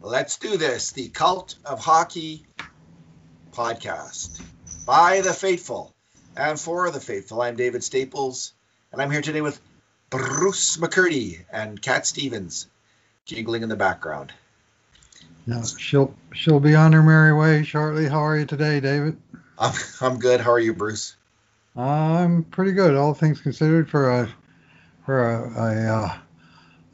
Let's do this. The Cult of Hockey podcast by the faithful and for the faithful. I'm David Staples, and I'm here today with Bruce McCurdy and Cat Stevens giggling in the background. Yeah, she'll she'll be on her merry way shortly. How are you today, David? I'm, I'm good. How are you, Bruce? I'm pretty good, all things considered, for a for a, a, uh,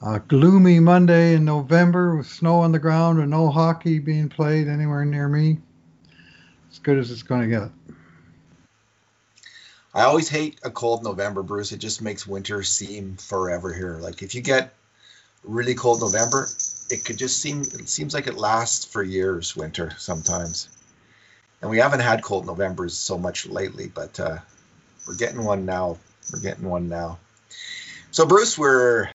a gloomy Monday in November with snow on the ground and no hockey being played anywhere near me. As good as it's going to get. I always hate a cold November, Bruce. It just makes winter seem forever here. Like if you get really cold November, it could just seem it seems like it lasts for years. Winter sometimes, and we haven't had cold Novembers so much lately, but uh, we're getting one now. We're getting one now. So Bruce, we're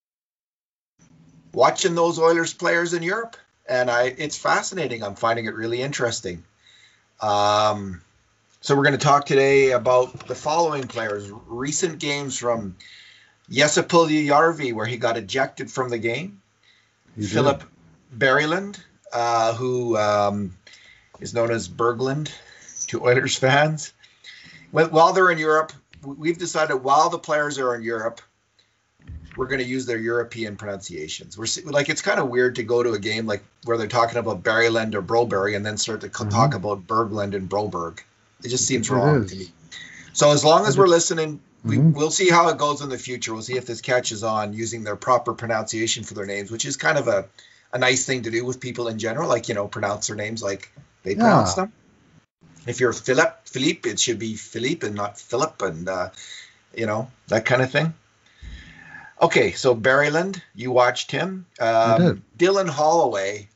watching those Oilers players in Europe, and I it's fascinating. I'm finding it really interesting. Um, so we're going to talk today about the following players: recent games from Jesse Puljujärvi, where he got ejected from the game. You did. Philip Berglund, uh, who um, is known as Berglund to Oilers fans. While they're in Europe, we've decided while the players are in Europe, we're going to use their European pronunciations. We're like it's kind of weird to go to a game like where they're talking about Berglund or Broberry and then start to Mhm. talk about Berglund and Broberg. It just seems It wrong is. to me. So as long as we're listening, we, Mhm. we'll see how it goes in the future. We'll see if this catches on using their proper pronunciation for their names, which is kind of a, a nice thing to do with people in general, like, you know, pronounce their names like they pronounce them. If you're Philip, Philippe, it should be Philippe and not Philip, and, uh, you know, that kind of thing. Okay, so Barryland, you watched him. Um, did. Dylan Holloway,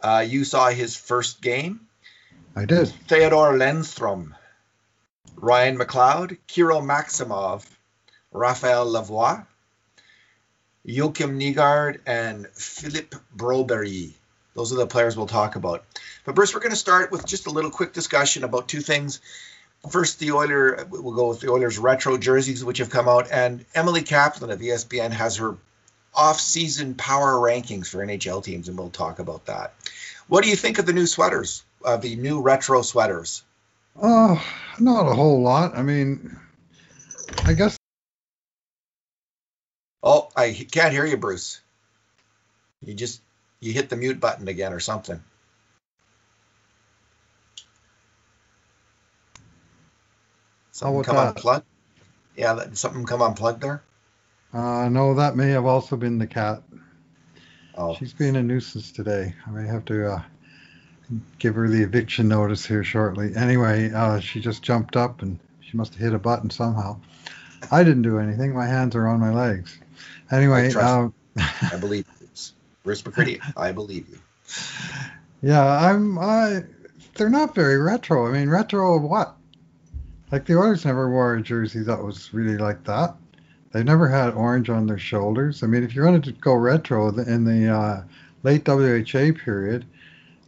uh, you saw his first game. I did. Theodore Lennström, Ryan McLeod, Kirill Maximov, Raphael Lavoie, Joakim Nygård, and Philippe Broberry. Those are the players we'll talk about. But Bruce, we're going to start with just a little quick discussion about two things. First, the Oiler. We'll go with the Oilers retro jerseys, which have come out, and Emily Kaplan of ESPN has her off-season power rankings for NHL teams, and we'll talk about that. What do you think of the new sweaters? Of the new retro sweaters? Oh, not a whole lot. I mean, I guess Oh, I can't hear you, Bruce. You just you hit the mute button again or something. Something about come that? unplugged. Yeah, that, something come unplugged there. uh, no, that may have also been the cat. Oh, She's being a nuisance today. I may have to uh, give her the eviction notice here shortly. Anyway, uh, she just jumped up and she must have hit a button somehow. I didn't do anything. My hands are on my legs. Anyway, trust um, I believe you. Bruce McCurdy. I believe you. yeah, I'm. I. They're not very retro. I mean, retro of what? Like the Oilers never wore a jersey that was really like that. They never had orange on their shoulders. I mean, if you're going to go retro in the uh, late WHA period,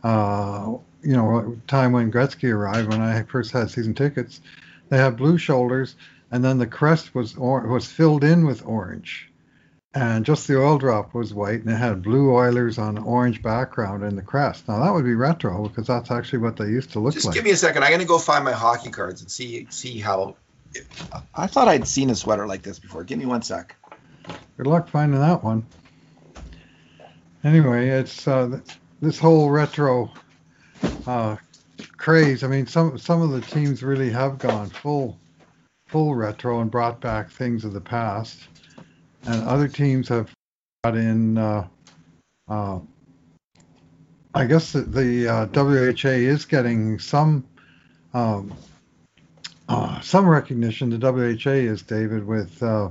uh, you know, time when Gretzky arrived, when I first had season tickets, they had blue shoulders, and then the crest was or- was filled in with orange, and just the oil drop was white, and it had blue Oilers on orange background in the crest. Now that would be retro because that's actually what they used to look Just like. Just give me a second. I'm gonna go find my hockey cards and see see how. I thought I'd seen a sweater like this before. Give me one sec. Good luck finding that one. Anyway, it's uh, this whole retro uh, craze. I mean, some some of the teams really have gone full full retro and brought back things of the past, and other teams have brought in. Uh, uh, I guess the, the uh, WHA is getting some um, uh, some recognition. The WHA is David with. Uh,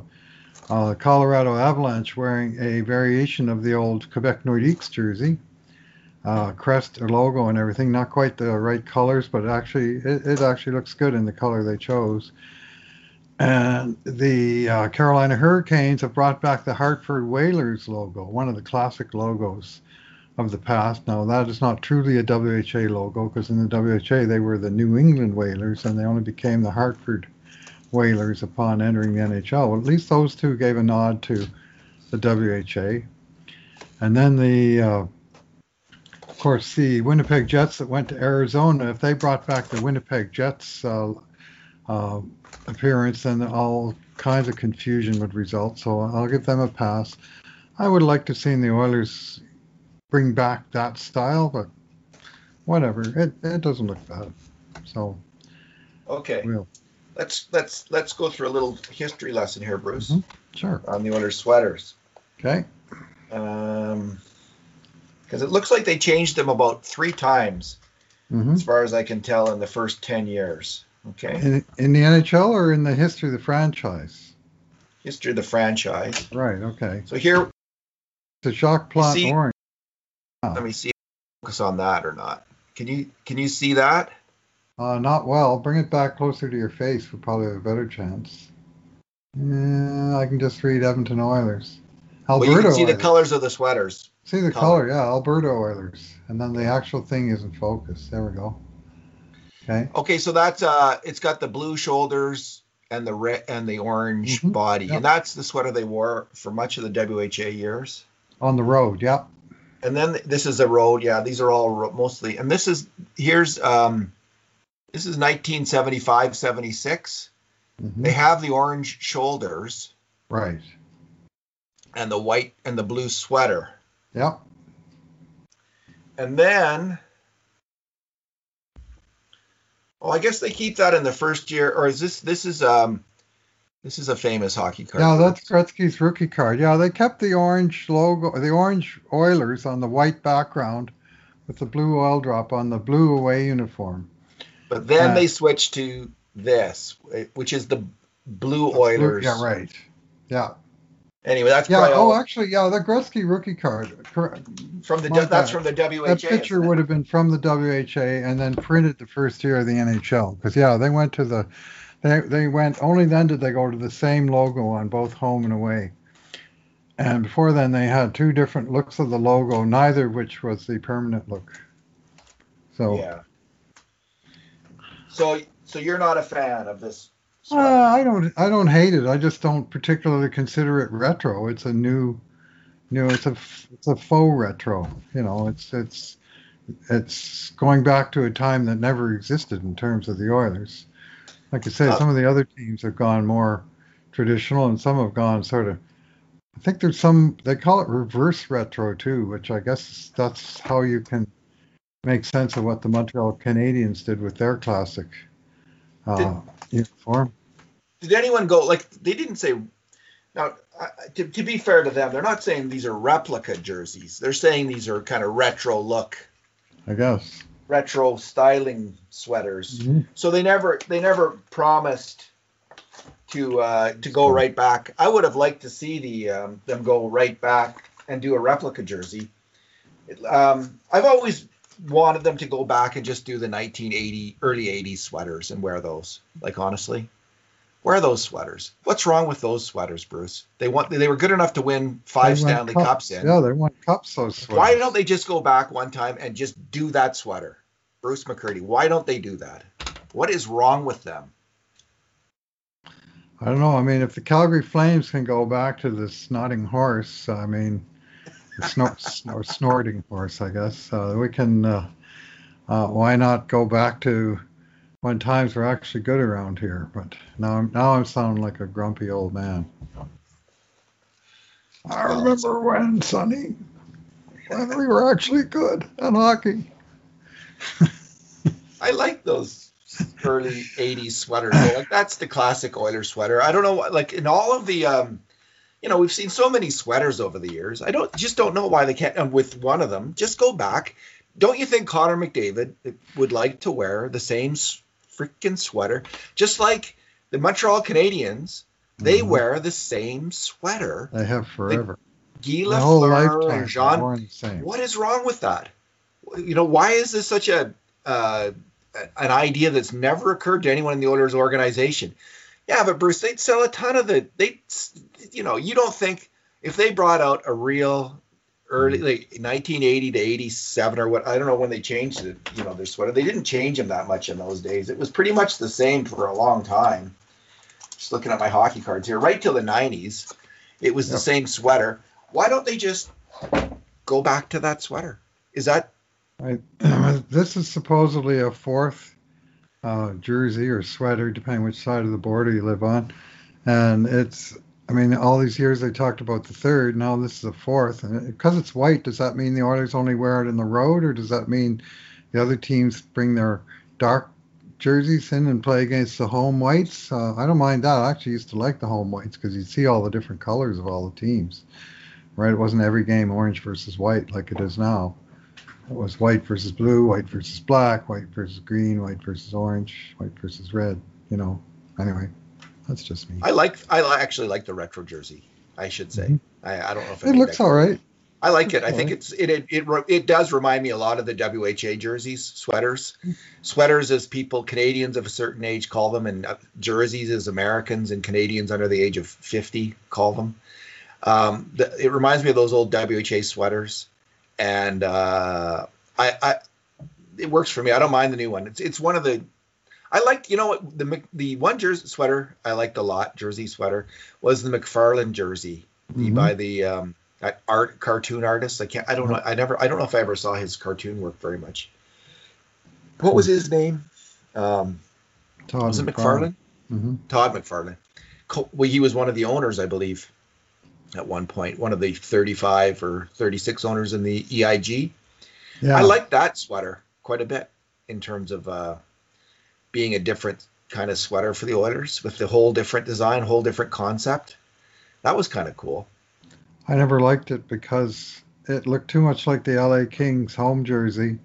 uh, Colorado Avalanche wearing a variation of the old Quebec Nordiques jersey, crest or logo and everything. Not quite the right colors, but actually it, it actually looks good in the color they chose. And the uh, Carolina Hurricanes have brought back the Hartford Whalers logo, one of the classic logos of the past. Now that is not truly a WHA logo because in the WHA they were the New England Whalers and they only became the Hartford Whalers upon entering the NHL. Well, at least those two gave a nod to the WHA. And then the uh, course, the Winnipeg Jets that went to Arizona, if they brought back the Winnipeg Jets uh, uh, appearance, then all kinds of confusion would result. So I'll give them a pass. I would like to see the Oilers bring back that style, but whatever. It, it doesn't look bad. So Okay, we'll let's let's let's go through a little history lesson here, Bruce, Mhm. sure. on the Oilers sweaters. Okay. Um, because it looks like they changed them about three times, hmm as far as I can tell, in the first ten years. Okay, In, in the NHL or in the history of the franchise? history of the franchise. Right. Okay. So here, The Jacques Plante see- orange. let me see if focus on that or not. Can you can you see that? Uh, not well. Bring it back closer to your face. Would probably have a better chance. Yeah, I can just read Edmonton Oilers. Well, Alberta you can see the colors of the sweaters. See the color. color, yeah, Alberta Oilers. And then the actual thing isn't focused. There we go. Okay. Okay, so that's uh, it's got the blue shoulders and the red and the orange Mhm, body, yep. and that's the sweater they wore for much of the WHA years. On the road, yep. And then this is a road. Yeah, these are all mostly. And this is here's um, this is 1975, 76. Mhm. They have the orange shoulders Right. and the white and the blue sweater. Yep. And then, oh, I guess they keep that in the first year, or is this this is um, this is a famous hockey card. Yeah, that's Gretzky's rookie card. Yeah, they kept the orange logo, the orange Oilers on the white background with the blue oil drop on the blue away uniform. But then Uh, they switched to this, which is the blue Blue- Oilers. Yeah, right. Yeah. Anyway, that's Yeah. probably Oh, all actually, yeah, the Gretzky rookie card. cor- from the that's bad. from the WHA. That picture would have been from the WHA and then printed the first year of the NHL. Because yeah, they went to the, they they went only then did they go to the same logo on both home and away. And before then, they had two different looks of the logo, neither of which was the permanent look. So Yeah. So so you're not a fan of this? Uh, I don't I don't hate it. I just don't particularly consider it retro. It's a new, new. It's a it's a faux retro. You know, it's it's it's going back to a time that never existed in terms of the Oilers. Like I say, Uh, some of the other teams have gone more traditional, and some have gone sort of. I think there's some they call it reverse retro too, which I guess that's how you can make sense of what the Montreal Canadiens did with their classic uh, did anyone go like they didn't say now to, to be fair to them they're not saying these are replica jerseys. They're saying these are kind of retro look. I guess. retro styling sweaters. Mhm. so they never they never promised to uh, to go right back. I would have liked to see the um, them go right back and do a replica jersey. It- um, i've always wanted them to go back and just do the 1980 early 80s sweaters and wear those like honestly wear those sweaters what's wrong with those sweaters bruce they want they were good enough to win five stanley cups in Yeah, they won cups. Those sweaters. why don't they just go back one time and just do that sweater? Bruce McCurdy, why don't they do that? What is wrong with them? I don't know. I mean, if the Calgary Flames can go back to the snotting horse, I mean, the snor- snor- snorting horse, I guess uh, we can. Uh, uh, why not go back to when times were actually good around here? But now, I'm now I'm sounding like a grumpy old man. I remember when, Sonny, when we were actually good at hockey. I like those early 80s sweaters. Like that's the classic Oilers sweater. I don't know like in all of the um you know, we've seen so many sweaters over the years. I don't just don't know why they can't with one of them, just go back. Don't you think Connor McDavid would like to wear the same freaking sweater just like the Montreal Canadiens? They Mhm. wear the same sweater. They have forever. Guy Lafleur and Jean worn the same. what is wrong with that? You know, why is this such a uh, an idea that's never occurred to anyone in the Oilers organization? Yeah, but Bruce, they'd sell a ton of the. They, you know, you don't think if they brought out a real early mm-hmm. like 1980 to 87 or what I don't know when they changed it. You know, their sweater. They didn't change them that much in those days. It was pretty much the same for a long time. Just looking at my hockey cards here, right till the 90s, it was the same sweater. Why don't they just go back to that sweater? Is that I, this is supposedly a fourth uh, jersey or sweater, depending which side of the border you live on. And it's, I mean, all these years they talked about the third. Now this is the fourth. And because it's white, does that mean the Oilers only wear it in the road, or does that mean the other teams bring their dark jerseys in and play against the home whites? Uh, I don't mind that. I actually used to like the home whites because you'd see all the different colors of all the teams. Right? It wasn't every game orange versus white like it is now. It was white versus blue, white versus black, white versus green, white versus orange, white versus red. You know. Anyway, that's just me. I like. I actually like the retro jersey. I should say. Mm-hmm. I, I, don't know if it looks all right. I like it. I think it's it, it it it does remind me a lot of the WHA jerseys, sweaters. Sweaters as people Canadians of a certain age call them, and uh, jerseys as Americans and Canadians under the age of fifty call them. Um, the, it reminds me of those old WHA sweaters, and uh, I, I it works for me. I don't mind the new one. It's it's one of the I like you know what the the one jersey sweater I liked a lot jersey sweater was the McFarlane jersey mm-hmm. by the um, art cartoon artist. I can't. I don't know. I never. I don't know if I ever saw his cartoon work very much. What was his name? Um, Todd was it McFarlane? Mm-hmm. Todd McFarlane. Well, he was one of the owners, I believe, at one point, one of the 35 or 36 owners in the EIG. Yeah. I like that sweater quite a bit in terms of uh, being a different kind of sweater for the Oilers with the whole different design, whole different concept. That was kind of cool. I never liked it because it looked too much like the LA Kings home jersey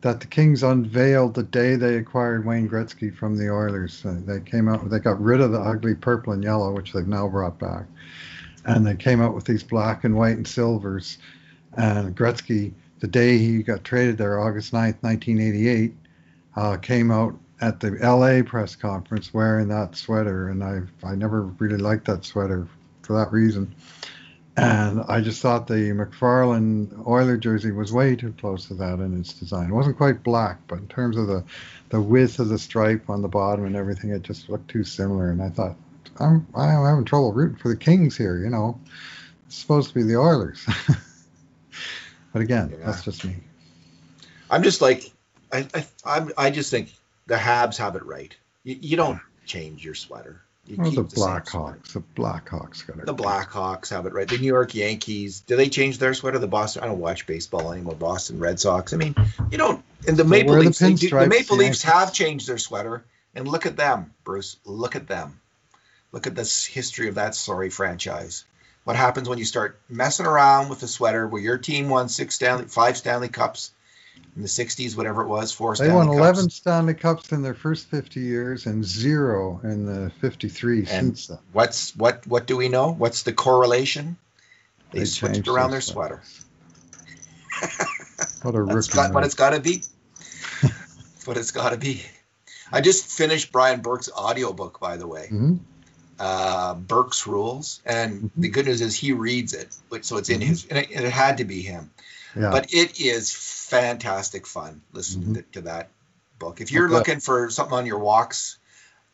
that the Kings unveiled the day they acquired Wayne Gretzky from the Oilers. They came out, they got rid of the ugly purple and yellow, which they've now brought back, and they came out with these black and white and silvers. And Gretzky, the day he got traded there, August 9th, 1988, uh, came out at the LA press conference wearing that sweater, and I I never really liked that sweater for that reason. And I just thought the McFarlane Oiler jersey was way too close to that in its design. It wasn't quite black, but in terms of the, the width of the stripe on the bottom and everything, it just looked too similar. And I thought, I'm I'm having trouble rooting for the Kings here. You know, it's supposed to be the Oilers. but again, yeah. that's just me. I'm just like, I I I'm, I just think the Habs have it right. You, you don't change your sweater. Well, the, the Blackhawks. The Blackhawks got it. The Blackhawks have it right. The New York Yankees. Do they change their sweater? The Boston. I don't watch baseball anymore. Boston Red Sox. I mean, you don't. And the so Maple Leafs. The, do, the Maple Leafs have changed their sweater. And look at them, Bruce. Look at them. Look at this history of that sorry franchise. What happens when you start messing around with the sweater where your team won six Stanley, five Stanley Cups, in the 60s, whatever it was, four Stanley They won 11 Stanley Cups in their first 50 years and zero in the 53 and since then. What's what? What do we know? What's the correlation? They, they switched around their sweater. what a rookie! Got, what it's got to be. what it's got to be. I just finished Brian Burke's audiobook, by the way. Mm-hmm. Uh, Burke's Rules, and mm-hmm. the good news is he reads it, so it's in mm-hmm. his, and it, and it had to be him. Yeah. But it is fantastic fun listening mm-hmm. to, that book. If you're okay. looking for something on your walks,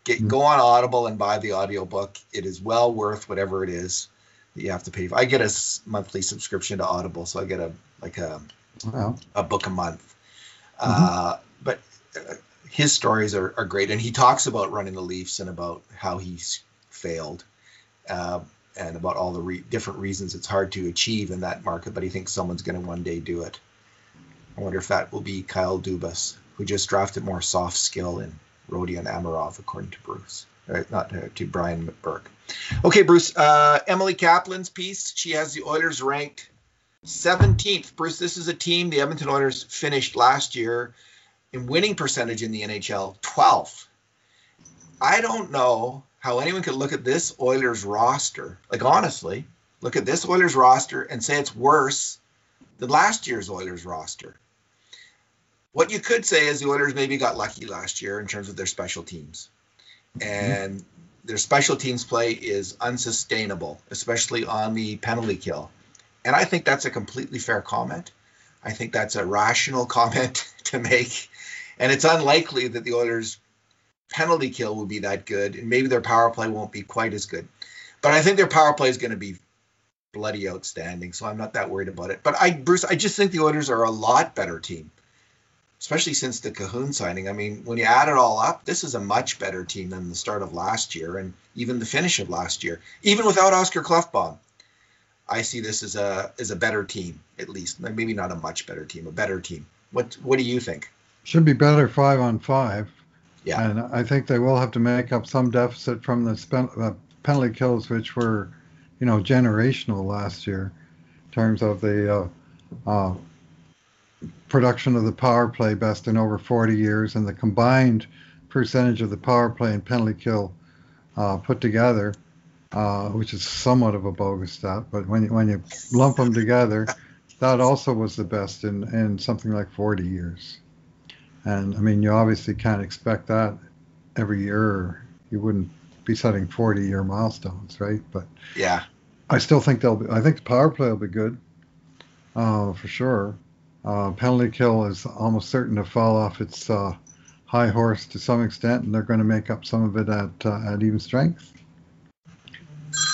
get mm-hmm. go on Audible and buy the audiobook. It is well worth whatever it is that you have to pay for. I get a monthly subscription to Audible, so I get a like a wow. a book a month. Mm-hmm. Uh, but uh, his stories are, are great, and he talks about running the Leafs and about how he's failed. Uh, and about all the re- different reasons it's hard to achieve in that market, but he thinks someone's going to one day do it. I wonder if that will be Kyle Dubas, who just drafted more soft skill in Rodion Amirov, according to Bruce, not uh, to Brian Burke. Okay, Bruce. Uh, Emily Kaplan's piece. She has the Oilers ranked 17th. Bruce, this is a team the Edmonton Oilers finished last year in winning percentage in the NHL 12th. I don't know how anyone could look at this Oilers roster, like honestly, look at this Oilers roster and say it's worse than last year's Oilers roster. What you could say is the Oilers maybe got lucky last year in terms of their special teams. And mm-hmm. their special teams play is unsustainable, especially on the penalty kill. And I think that's a completely fair comment. I think that's a rational comment to make. And it's unlikely that the Oilers' penalty kill will be that good, and maybe their power play won't be quite as good. But I think their power play is going to be bloody outstanding, so I'm not that worried about it. But I, Bruce, I just think the Oilers are a lot better team especially since the Kahun signing. I mean, when you add it all up, this is a much better team than the start of last year and even the finish of last year. Even without Oscar Klefbom, I see this as a as a better team, at least. Maybe not a much better team, a better team. What what do you think? Should be better five on five. Yeah. And I think they will have to make up some deficit from the penalty kills, which were, you know, generational last year in terms of the uh, uh, production of the power play best in over 40 years and the combined percentage of the power play and penalty kill uh, put together, uh, which is somewhat of a bogus stat, but when you, when you lump them together, that also was the best in, in something like 40 years. And I mean, you obviously can't expect that every year. You wouldn't be setting 40 year milestones, right? But yeah, I still think they'll be, I think the power play will be good, uh, for sure. Uh, penalty kill is almost certain to fall off its uh, high horse to some extent, and they're going to make up some of it at uh, at even strength.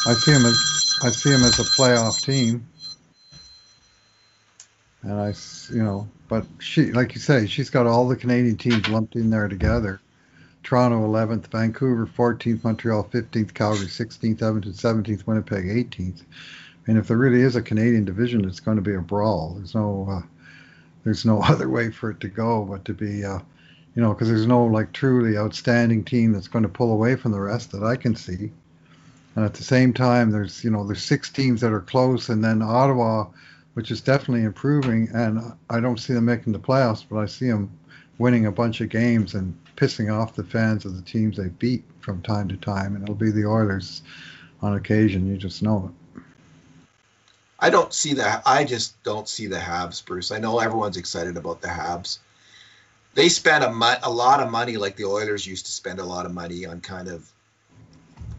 I see them as I see them as a playoff team, and I you know, but she like you say, she's got all the Canadian teams lumped in there together. Toronto 11th, Vancouver 14th, Montreal 15th, Calgary 16th, Edmonton 17th, Winnipeg 18th. And if there really is a Canadian division, it's going to be a brawl. There's no uh, there's no other way for it to go but to be, uh, you know, because there's no like truly outstanding team that's going to pull away from the rest that I can see. And at the same time, there's you know there's six teams that are close, and then Ottawa, which is definitely improving, and I don't see them making the playoffs, but I see them winning a bunch of games and pissing off the fans of the teams they beat from time to time, and it'll be the Oilers on occasion. You just know it. I don't see that. I just don't see the Habs, Bruce. I know everyone's excited about the Habs. They spent a, mo- a lot of money, like the Oilers used to spend a lot of money on kind of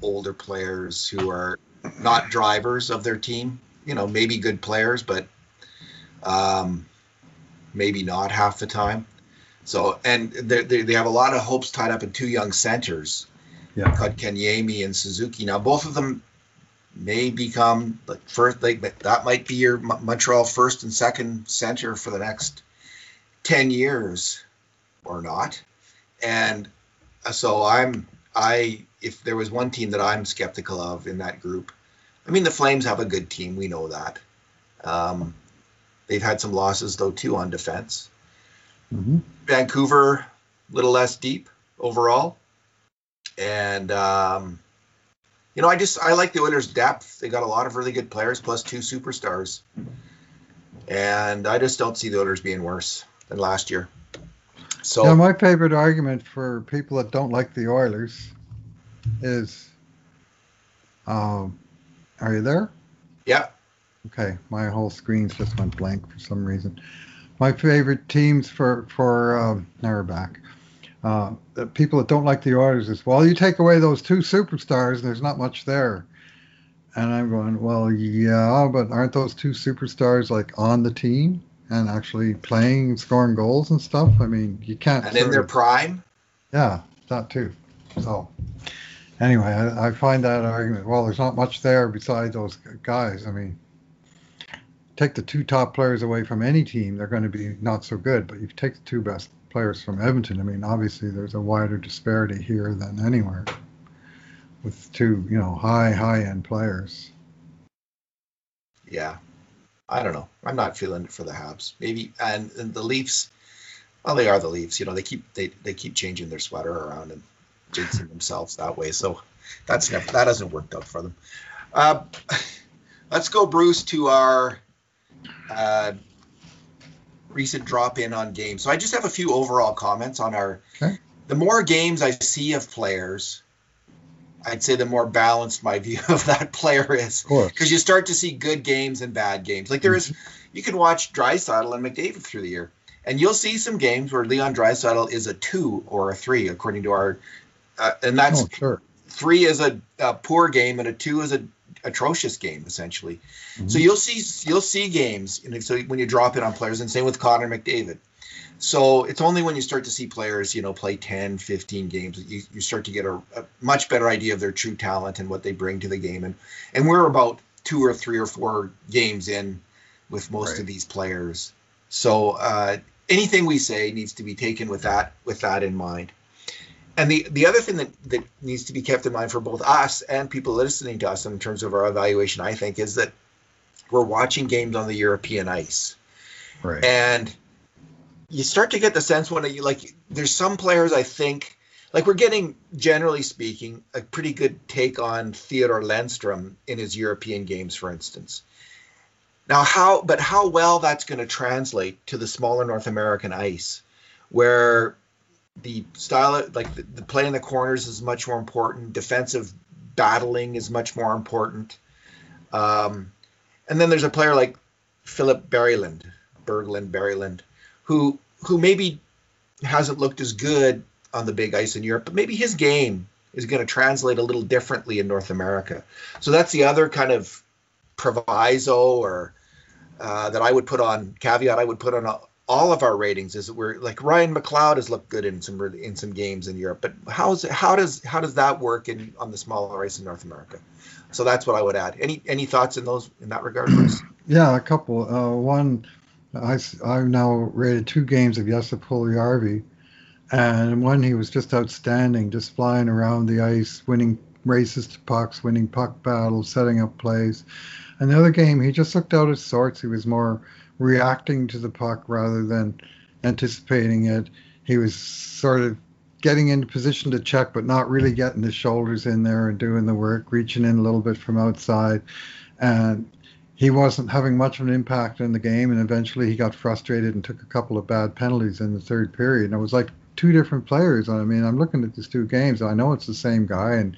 older players who are not drivers of their team. You know, maybe good players, but um, maybe not half the time. So, and they, they have a lot of hopes tied up in two young centers, Yeah. Kotkaniemi and Suzuki. Now, both of them may become like first. Like that might be your Montreal first and second center for the next ten years, or not. And uh, so I'm I if there was one team that I'm skeptical of in that group, I mean the Flames have a good team. We know that. Um, they've had some losses though too on defense. hmm Vancouver, a little less deep overall. And um, you know, I just I like the Oilers' depth. They got a lot of really good players plus two superstars. And I just don't see the Oilers being worse than last year. So Yeah, my favorite argument for people that don't like the Oilers is, um, are you there? yeah, Okay, my whole screen just went blank for some reason. My favorite teams for for um, now we're back. Uh, the people that don't like the Oilers is well, you take away those two superstars, there's not much there. And I'm going, well, yeah, but aren't those two superstars like on the team and actually playing, scoring goals and stuff? I mean, you can't. and in their of- prime, yeah, that too. So, anyway, I, I find that argument. Well, there's not much there besides those guys. I mean, take the two top players away from any team, they're going to be not so good. But if you take the two best players from Edmonton. I mean, obviously, there's a wider disparity here than anywhere with two, you know, high, high end players. yeah. I don't know. I'm not feeling it for the Habs. Maybe and, and the Leafs. Well, they are the Leafs. You know, they keep they, they keep changing their sweater around and jinxing themselves that way. So that's never that hasn't worked out for them. Uh, let's go, Bruce, to our uh, recent drop in on games. So I just have a few overall comments on our. Okay. The more games I see of players, I'd say the more balanced my view of that player is because you start to see good games and bad games. Like there is, you can watch Draisaitl and McDavid through the year, and you'll see some games where Leon Draisaitl is a two or a three, according to our, uh, and that's Oh, sure. three is a, a poor game and a two is a atrocious game essentially. So Mhm. you'll see you'll see games, and so when you drop it on players, and same with Connor McDavid. So it's only when you start to see players, you know, play 10, 15 games that you, you start to get a, a much better idea of their true talent and what they bring to the game. And and we're about two or three or four games in with most Right. of these players. So uh, anything we say needs to be taken with that with that in mind. And the, the other thing that, that needs to be kept in mind for both us and people listening to us in terms of our evaluation, I think, is that we're watching games on the European ice. Right. And you start to get the sense when you like there's some players I think like we're getting generally speaking a pretty good take on Theodore Lennström in his European games, for instance. Now how but how well that's going to translate to the smaller North American ice, where the style like the, the play in the corners is much more important, defensive battling is much more important. Um, and then there's a player like Philip Berglund, Berglund, Berglund, who who maybe hasn't looked as good on the big ice in Europe, but maybe his game is going to translate a little differently in North America. So that's the other kind of proviso or uh, that I would put on caveat I would put on all of our ratings is we're like Ryan McLeod has looked good in some in some games in Europe, but how's how does how does that work in on the smaller ice in North America? So that's what I would add. Any any thoughts in those in that regard? Yeah, a couple. Uh, one, I I've now rated two games of Jesse Puljujarvi, and one he was just outstanding, just flying around the ice, winning races to pucks, winning puck battles, setting up plays. And the other game, he just looked out of sorts. He was more reacting to the puck rather than anticipating it. He was sort of getting into position to check, but not really getting his shoulders in there and doing the work, reaching in a little bit from outside. And he wasn't having much of an impact in the game. And eventually he got frustrated and took a couple of bad penalties in the third period. And it was like two different players. I mean, I'm looking at these two games. I know it's the same guy and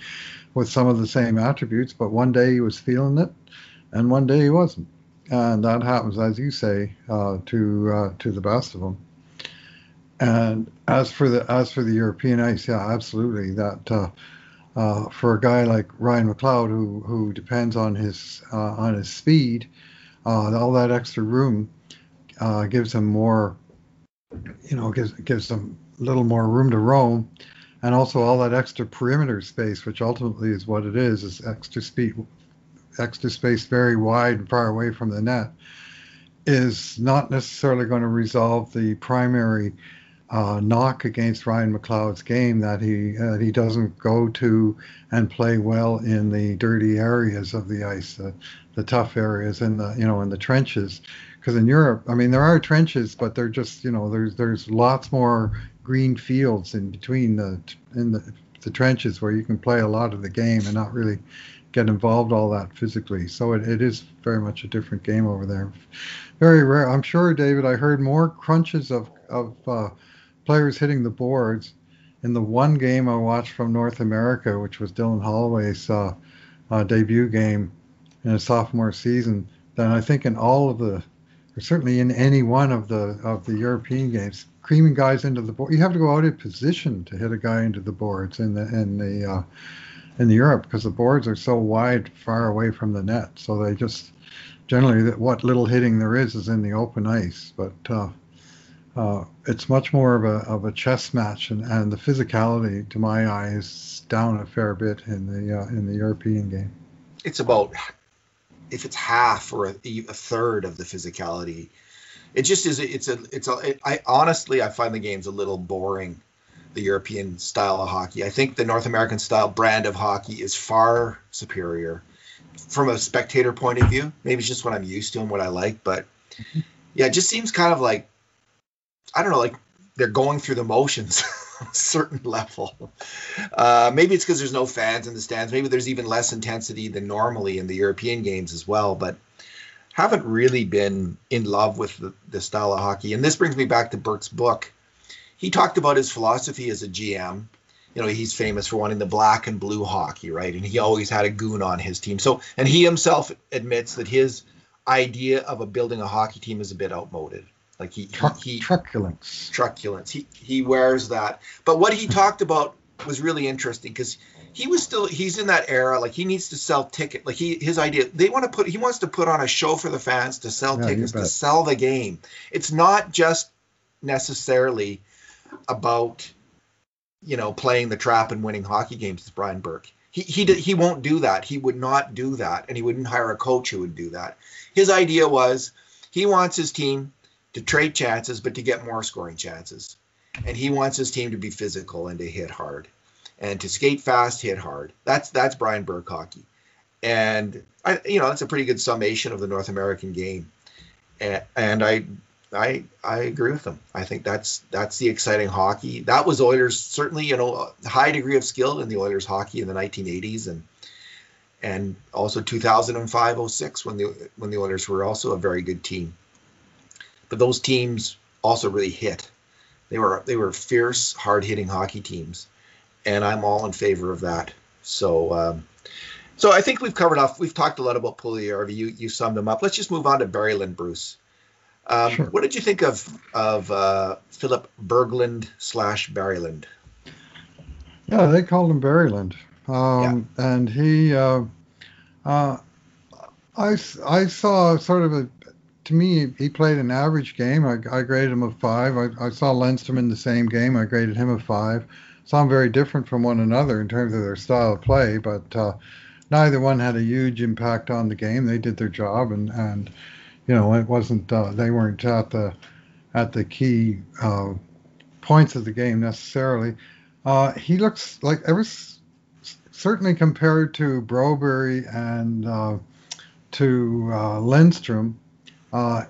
with some of the same attributes, but one day he was feeling it and one day he wasn't and that happens, as you say, uh, to uh, to the best of them. And as for the as for the European ice, yeah, absolutely. That uh, uh for a guy like Ryan McLeod, who who depends on his uh, on his speed, uh, all that extra room gives him more, you know, gives gives him a little more room to roam, and also all that extra perimeter space, which ultimately is what it is, is extra speed extra space very wide and far away from the net is not necessarily going to resolve the primary uh, knock against Ryan McLeod's game that he uh, he doesn't go to and play well in the dirty areas of the ice, the, the tough areas in the you know in the trenches. Because in Europe, I mean, there are trenches, but they're just you know there's there's lots more green fields in between the in the the trenches where you can play a lot of the game and not really get involved all that physically. So it, it is very much a different game over there. Very rare. I'm sure, David, I heard more crunches of, of uh, players hitting the boards in the one game I watched from North America, which was Dylan Holloway's uh, uh, debut game in a sophomore season, than I think in all of the, or certainly in any one of the of the European games. Creaming guys into the board, you have to go out of position to hit a guy into the boards in the in the uh, in Europe because the boards are so wide, far away from the net. So they just generally that what little hitting there is is in the open ice. But uh, uh, it's much more of a of a chess match, and, and the physicality, to my eye, is down a fair bit in the uh, in the European game. It's about if it's half or a, a third of the physicality. It just is. It's a. It's a. It, I honestly, I find the game's a little boring the European style of hockey. I think the North American style brand of hockey is far superior from a spectator point of view. Maybe it's just what I'm used to and what I like, but yeah, it just seems kind of like I don't know, like they're going through the motions a certain level. Uh, maybe it's because there's no fans in the stands. Maybe there's even less intensity than normally in the European games as well. But haven't really been in love with the, the style of hockey. And this brings me back to Burke's book he talked about his philosophy as a GM. You know, he's famous for wanting the black and blue hockey, right? And he always had a goon on his team. So, and he himself admits that his idea of a building a hockey team is a bit outmoded. Like he, Truck, he, he truculence, truculence. He he wears that. But what he talked about was really interesting because he was still he's in that era like he needs to sell ticket like he his idea they want to put he wants to put on a show for the fans to sell yeah, tickets to sell the game it's not just necessarily about you know playing the trap and winning hockey games with Brian Burke. He he he won't do that. He would not do that, and he wouldn't hire a coach who would do that. His idea was he wants his team to trade chances, but to get more scoring chances. And he wants his team to be physical and to hit hard, and to skate fast, hit hard. That's that's Brian Burke hockey, and I, you know, that's a pretty good summation of the North American game. And, and I I I agree with them. I think that's that's the exciting hockey. That was Oilers certainly, you know, a high degree of skill in the Oilers hockey in the 1980s and and also 2005-06 when the when the Oilers were also a very good team. But those teams also really hit. They were they were fierce, hard-hitting hockey teams, and I'm all in favor of that. So um, so I think we've covered off. We've talked a lot about Puljujarvi. You you summed them up. Let's just move on to Berglund, Bruce. Um, sure. What did you think of of uh, Philip Berglund slash Barryland? Yeah, they called him Barryland, um, yeah. and he. Uh, uh, I I saw sort of a. To me, he played an average game. I, I graded him a five. I, I saw Lennstrom in the same game. I graded him a five. Some very different from one another in terms of their style of play, but uh, neither one had a huge impact on the game. They did their job, and and you know, it wasn't uh, they weren't at the at the key uh, points of the game necessarily. Uh, he looks like ever certainly compared to Broberry and uh, to uh, Lennstrom, uh,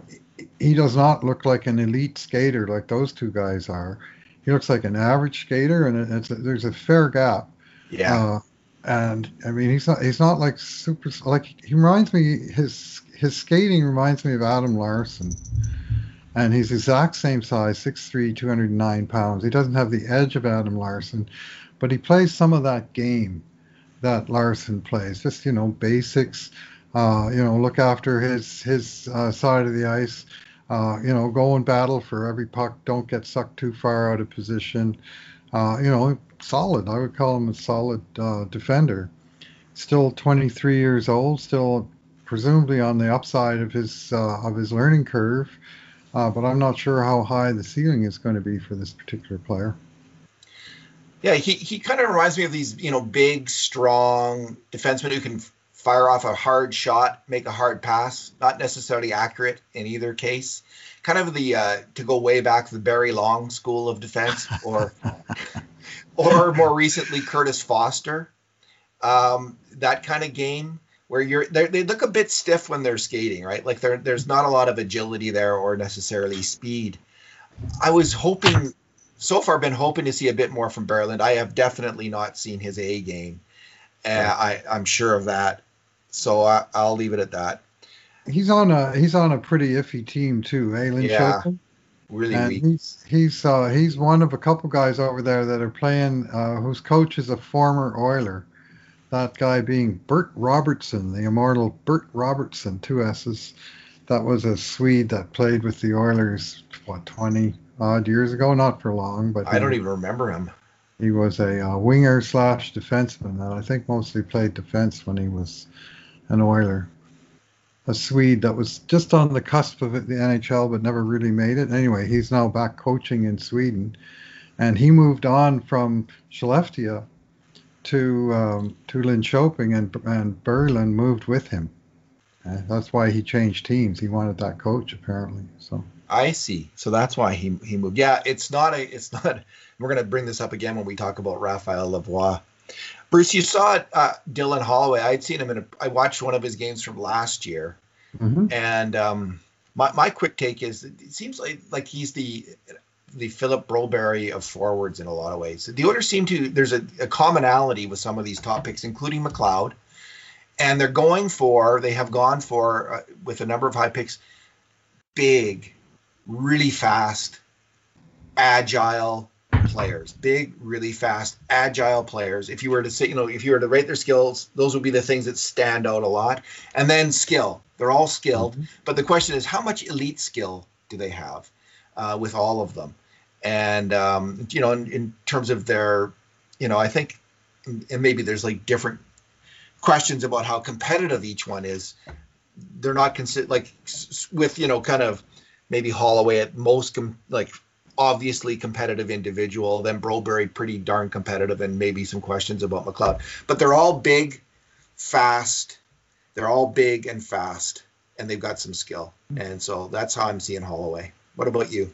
he does not look like an elite skater like those two guys are. He looks like an average skater, and a, there's a fair gap. Yeah. and I mean, he's not he's not like super like he reminds me his his skating reminds me of Adam Larsson. And he's exact same size, 6'3", 209 pounds. He doesn't have the edge of Adam Larsson, but he plays some of that game that Larsson plays. Just, you know, basics. Uh, you know, look after his his uh, side of the ice. Uh, you know, go and battle for every puck. Don't get sucked too far out of position. Uh, you know, solid. I would call him a solid uh, defender. Still 23 years old. Still presumably on the upside of his uh, of his learning curve, uh, but I'm not sure how high the ceiling is going to be for this particular player. Yeah, he, he kind of reminds me of these you know big, strong defensemen who can fire off a hard shot, make a hard pass, not necessarily accurate in either case. Kind of the uh, to go way back the Barry Long school of defense, or or more recently Kurtis Foster. Um, that kind of game where you're they look a bit stiff when they're skating, right? Like there's not a lot of agility there or necessarily speed. I was hoping, so far, been hoping to see a bit more from Berland. I have definitely not seen his A game. Uh, I I'm sure of that. So I, will leave it at that. He's on a he's on a pretty iffy team too, eh, Lynn yeah, Really and weak. He's he's uh, he's one of a couple guys over there that are playing uh, whose coach is a former Oiler that guy being Bert Robertsson, the immortal Bert Robertsson, two S's. That was a Swede that played with the Oilers, what, 20 odd years ago? Not for long, but. I don't even remember him. He was a uh, winger slash defenseman, and I think mostly played defense when he was an Oiler. A Swede that was just on the cusp of it, the NHL, but never really made it. Anyway, he's now back coaching in Sweden, and he moved on from Skellefteå to um, to Linköping, and and Berglund moved with him. Uh, that's why he changed teams. He wanted that coach apparently. So I see. So that's why he he moved. Yeah, it's not a. It's not. We're gonna bring this up again when we talk about Raphael Lavoie. Bruce, you saw uh, Dylan Holloway. I'd seen him in. A, I watched one of his games from last year, mm-hmm. and um, my my quick take is it seems like like he's the the Philip Broberry of forwards in a lot of ways. The Oilers seem to there's a, a, commonality with some of these top picks, including McLeod, and they're going for they have gone for uh, with a number of high picks, big, really fast, agile players, big, really fast, agile players. If you were to say, you know, if you were to rate their skills, those would be the things that stand out a lot. And then skill, they're all skilled, mm-hmm. but the question is, how much elite skill do they have? Uh, with all of them and um, you know, in, in, terms of their, you know, I think, and maybe there's like different questions about how competitive each one is. They're not consider like with you know kind of maybe Holloway at most com- like obviously competitive individual, then Broberry pretty darn competitive, and maybe some questions about McLeod. But they're all big, fast. They're all big and fast, and they've got some skill. And so that's how I'm seeing Holloway. What about you?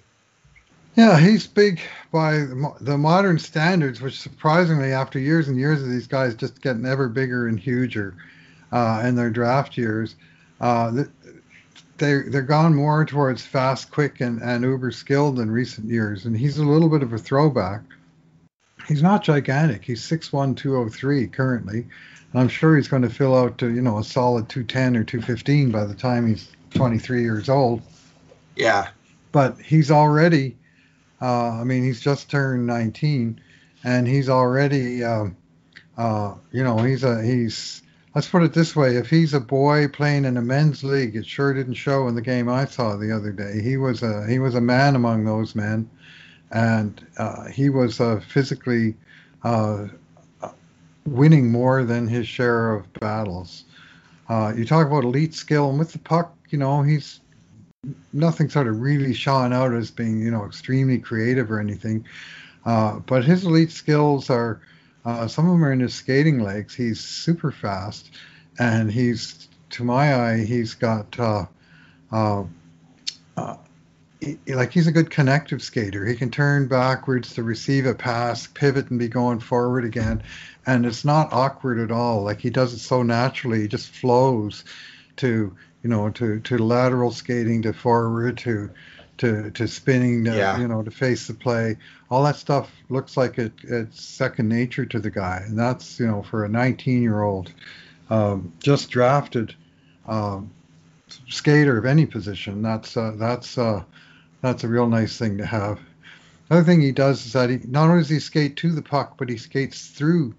Yeah, he's big by the modern standards, which surprisingly, after years and years of these guys just getting ever bigger and huger uh, in their draft years, uh, they they're gone more towards fast, quick, and, and uber skilled in recent years. And he's a little bit of a throwback. He's not gigantic. He's 6'1", 203 currently. And I'm sure he's going to fill out to you know a solid 210 or 215 by the time he's 23 years old. Yeah. But he's already I mean, he's just turned 19, and he's already, um, uh, you know, he's a he's. Let's put it this way: if he's a boy playing in a men's league, it sure didn't show in the game I saw the other day. He was a he was a man among those men, and uh, he was uh, physically uh, winning more than his share of battles. Uh, you talk about elite skill, and with the puck, you know, he's nothing sort of really shone out as being you know extremely creative or anything. Uh, but his elite skills are uh, some of them are in his skating legs. He's super fast, and he's to my eye he's got uh, uh, uh he, like he's a good connective skater. He can turn backwards to receive a pass, pivot, and be going forward again, and it's not awkward at all. Like he does it so naturally, he just flows to you know, to, to lateral skating, to forward, to to to spinning, to, yeah. you know, to face the play. All that stuff looks like it, it's second nature to the guy, and that's you know for a 19 year old um, just drafted um, skater of any position. That's uh, that's uh, that's a real nice thing to have. Another thing he does is that he not only does he skate to the puck, but he skates through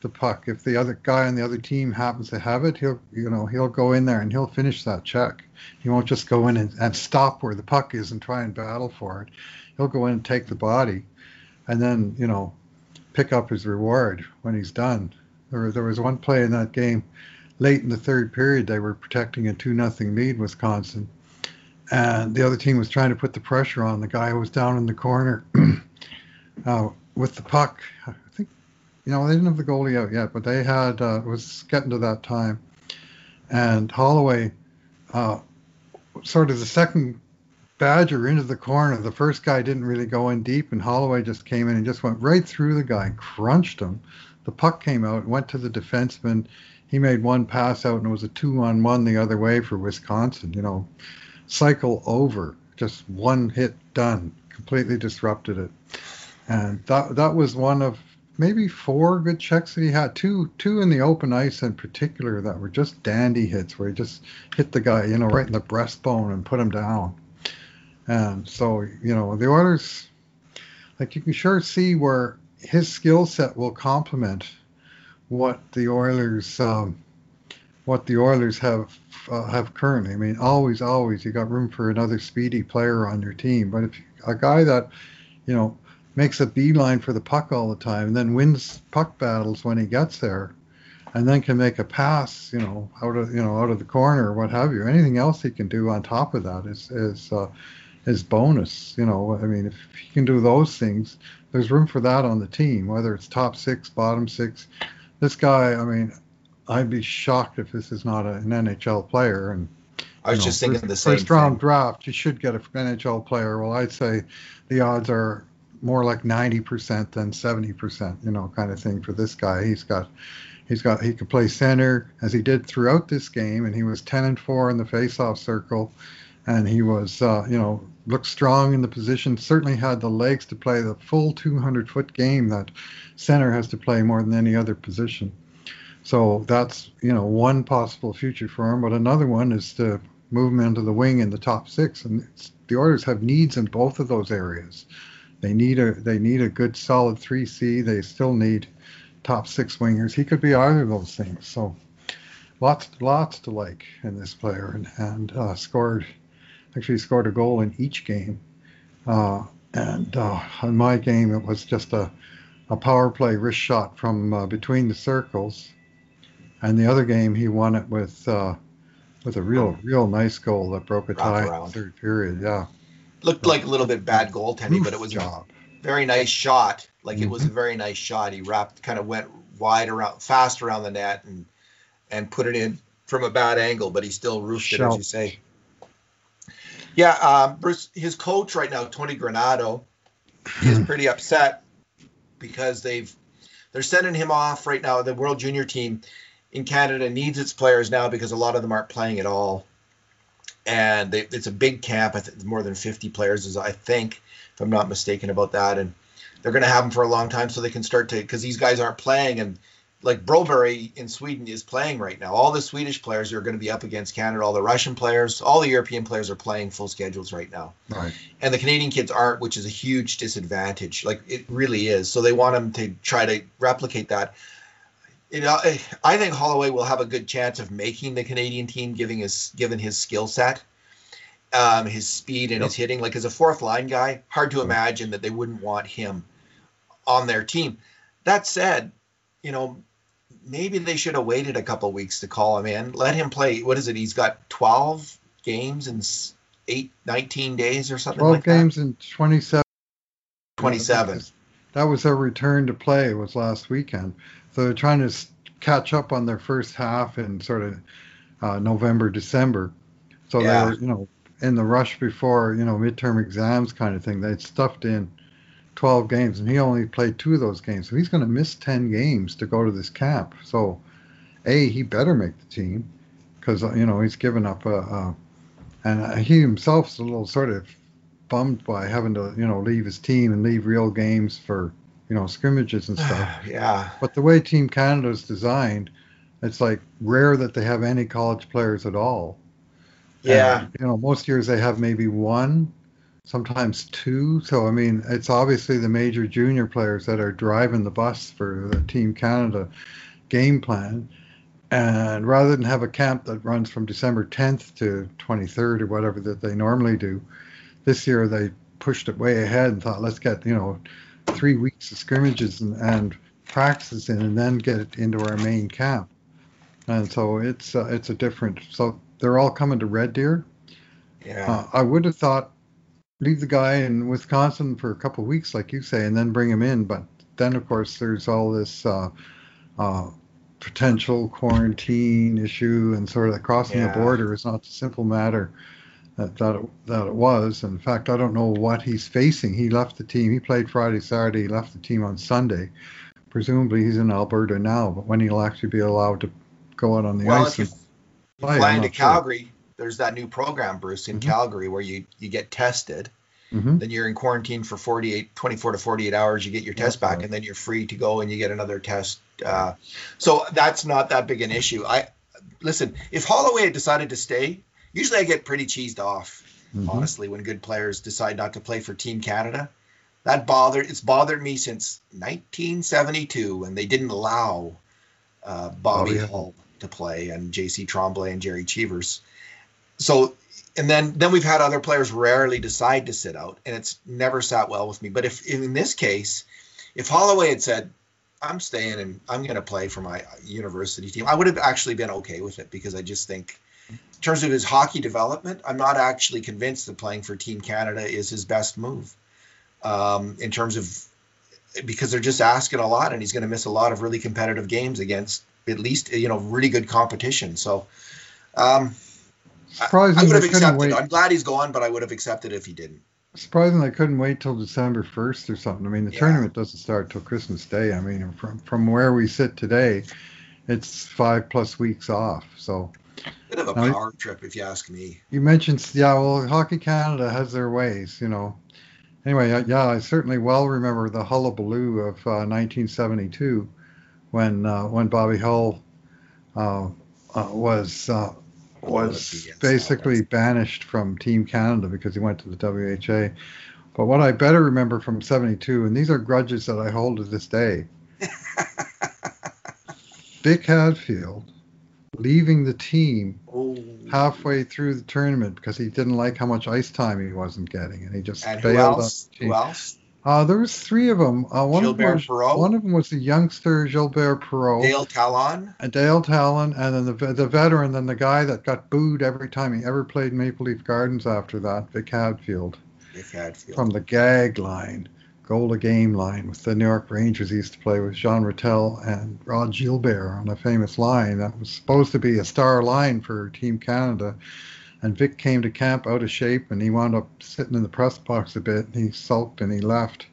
the puck. If the other guy on the other team happens to have it, he'll you know he'll go in there and he'll finish that check. He won't just go in and, and stop where the puck is and try and battle for it. He'll go in and take the body, and then you know pick up his reward when he's done. There, there was one play in that game, late in the third period, they were protecting a two nothing lead, Wisconsin, and the other team was trying to put the pressure on. The guy who was down in the corner uh, with the puck you know, they didn't have the goalie out yet, but they had, uh, it was getting to that time. And Holloway, uh, sort of the second Badger into the corner. The first guy didn't really go in deep, and Holloway just came in and just went right through the guy, crunched him. The puck came out, went to the defenseman. He made one pass out, and it was a two on one the other way for Wisconsin. You know, cycle over, just one hit done, completely disrupted it. And that that was one of maybe four good checks that he had. Two two in the open ice in particular that were just dandy hits where he just hit the guy, you know, right in the breastbone and put him down. And so, you know, the Oilers like you can sure see where his skill set will complement what the Oilers um, what the Oilers have uh, have currently. I mean, always, always, you got room for another speedy player on your team. But if a guy that, you know, makes a beeline for the puck all the time, and then wins puck battles when he gets there, and then can make a pass, you know, out of you know out of the corner or what have you. Anything else he can do on top of that is is uh, is bonus. You know, I mean, if he can do those things, there's room for that on the team. Whether it's top six, bottom six, this guy, I mean, I'd be shocked if this is not a, an NHL player. And I was know, just thinking first, the same. First round draft, you should get an NHL player. Well, I'd say the odds are more like 90% than 70%, you know, kind of thing for this guy. He's got he's got he could play center as he did throughout this game and he was 10 and 4 in the faceoff circle and he was uh, you know looked strong in the position certainly had the legs to play the full 200 foot game that center has to play more than any other position so that's you know one possible future for him but another one is to move him into the wing in the top six and the Oilers have needs in both of those areas they need a they need a good solid three C. They still need top six wingers. He could be either of those things. So lots lots to like in this player, and and uh, scored actually scored a goal in each game. Uh, and uh, in my game, it was just a a power play wrist shot from uh, between the circles. And the other game, he won it with uh, with a real real nice goal that broke a tie in the third period. Yeah looked like a little bit bad goaltending, but it was a very nice shot. Like mm-hmm. it was a mm-hmm. very nice shot. He wrapped, kind of went wide around, fast around the net, and and put it in from a bad angle, but he still roofed it, as you say. Yeah, um, Bruce, his coach right now, Tony Granato, is pretty upset because they've they're sending him off right now. The World Junior team in Canada needs its players now because a lot of them aren't playing at all, and they, it's a big camp. I think more than 50 players, is I think, if I'm not mistaken about that, and they're going to have them for a long time so they can start to because these guys aren't playing and like Broberg in Sweden is playing right now. All the Swedish players are going to be up against Canada. All the Russian players, all the European players are playing full schedules right now. Right. And the Canadian kids aren't, which is a huge disadvantage. Like it really is. So they want them to try to replicate that. You know, I think Holloway will have a good chance of making the Canadian team, giving his given his skill set, um, his speed and yep. his hitting. Like as a fourth line guy, hard to imagine that they wouldn't want him on their team. That said, you know, maybe they should have waited a couple weeks to call him in. Let him play. What is it? He's got 12 games in eight, 19 days or something 12 like games in 27. 27. That was their return to play was last weekend. So they're trying to catch up on their first half in sort of uh, November, December. So yeah. they were, you know, in the rush before, you know, midterm exams kind of thing. They stuffed in 12 games, and he only played two of those games. So he's going to miss 10 games to go to this camp. So, A, he better make the team because, you know, he's given up a, a and he himself's a little sort of bummed by having to, you know, leave his team and leave real games for, you know, scrimmages and stuff. yeah. But the way Team Canada is designed, it's like rare that they have any college players at all. Yeah. And, you know, most years they have maybe one sometimes two. So I mean, it's obviously the major junior players that are driving the bus for the Team Canada game plan. And rather than have a camp that runs from December 10th to 23rd or whatever that they normally do, this year they pushed it way ahead and thought, let's get you know three weeks of scrimmages and, and practices in, and then get it into our main camp. And so it's uh, it's a different. So they're all coming to Red Deer. Yeah. Uh, I would have thought leave the guy in Wisconsin for a couple of weeks, like you say, and then bring him in. But then, of course, there's all this uh, uh, potential quarantine issue, and sort of crossing yeah. the border is not a simple matter that that it, that it was. In fact, I don't know what he's facing. He left the team. He played Friday, Saturday. He left the team on Sunday. Presumably, he's in Alberta now. But when he'll actually be allowed to go out on the well, ice? If you play, flying to Calgary. Sure there's that new program, Bruce, in mm-hmm. Calgary where you you get tested. Mm-hmm. Then you're in quarantine for 48, 24 to 48 hours. You get your test back, right. and then you're free to go and you get another test. Uh, so that's not that big an issue. I listen. If Holloway had decided to stay, usually I get pretty cheesed off, mm-hmm. honestly, when good players decide not to play for Team Canada. That bothered. It's bothered me since 1972 when they didn't allow uh, Bobby oh, yeah. Hull to play and J.C. Tremblay and Jerry Cheevers so and then then we've had other players rarely decide to sit out, and it's never sat well with me. But if in this case, if Holloway had said, "I'm staying and I'm going to play for my university team," I would have actually been okay with it because I just think, in terms of his hockey development, I'm not actually convinced that playing for Team Canada is his best move. Um, in terms of because they're just asking a lot, and he's going to miss a lot of really competitive games against at least you know really good competition. So. Um, Surprising I, I would have accepted. Wait. I'm glad he's gone, but I would have accepted if he didn't. Surprising they couldn't wait till December 1st or something. I mean, the yeah. tournament doesn't start till Christmas Day. I mean, from from where we sit today, it's five plus weeks off. So bit of a power trip, if you ask me. You mentioned, yeah, well, Hockey Canada has their ways, you know. Anyway, yeah, I certainly well remember the hullabaloo of uh, 1972 when uh, when Bobby Hull uh, uh was uh, was basically banished from Team Canada because he went to the WHA. But what I better remember from 72, and these are grudges that I hold to this day Vic Hadfield leaving the team oh. halfway through the tournament because he didn't like how much ice time he wasn't getting, and he just and bailed who else? Who else? Uh, there was three of them. Uh, one Gilbert of them was, One of them was the youngster Gilbert Perreault. Dale Tallon. And Dale Tallon, and then the the veteran, then the guy that got booed every time he ever played Maple Leaf Gardens after that, Vic Hadfield. Vic Hadfield. From the gag line, goal a game line with the New York Rangers. He used to play with Jean Ratelle and Rod Gilbert on a famous line that was supposed to be a star line for Team Canada. and Vic came to camp out of shape, and he wound up sitting in the press box a bit. And he sulked and he left.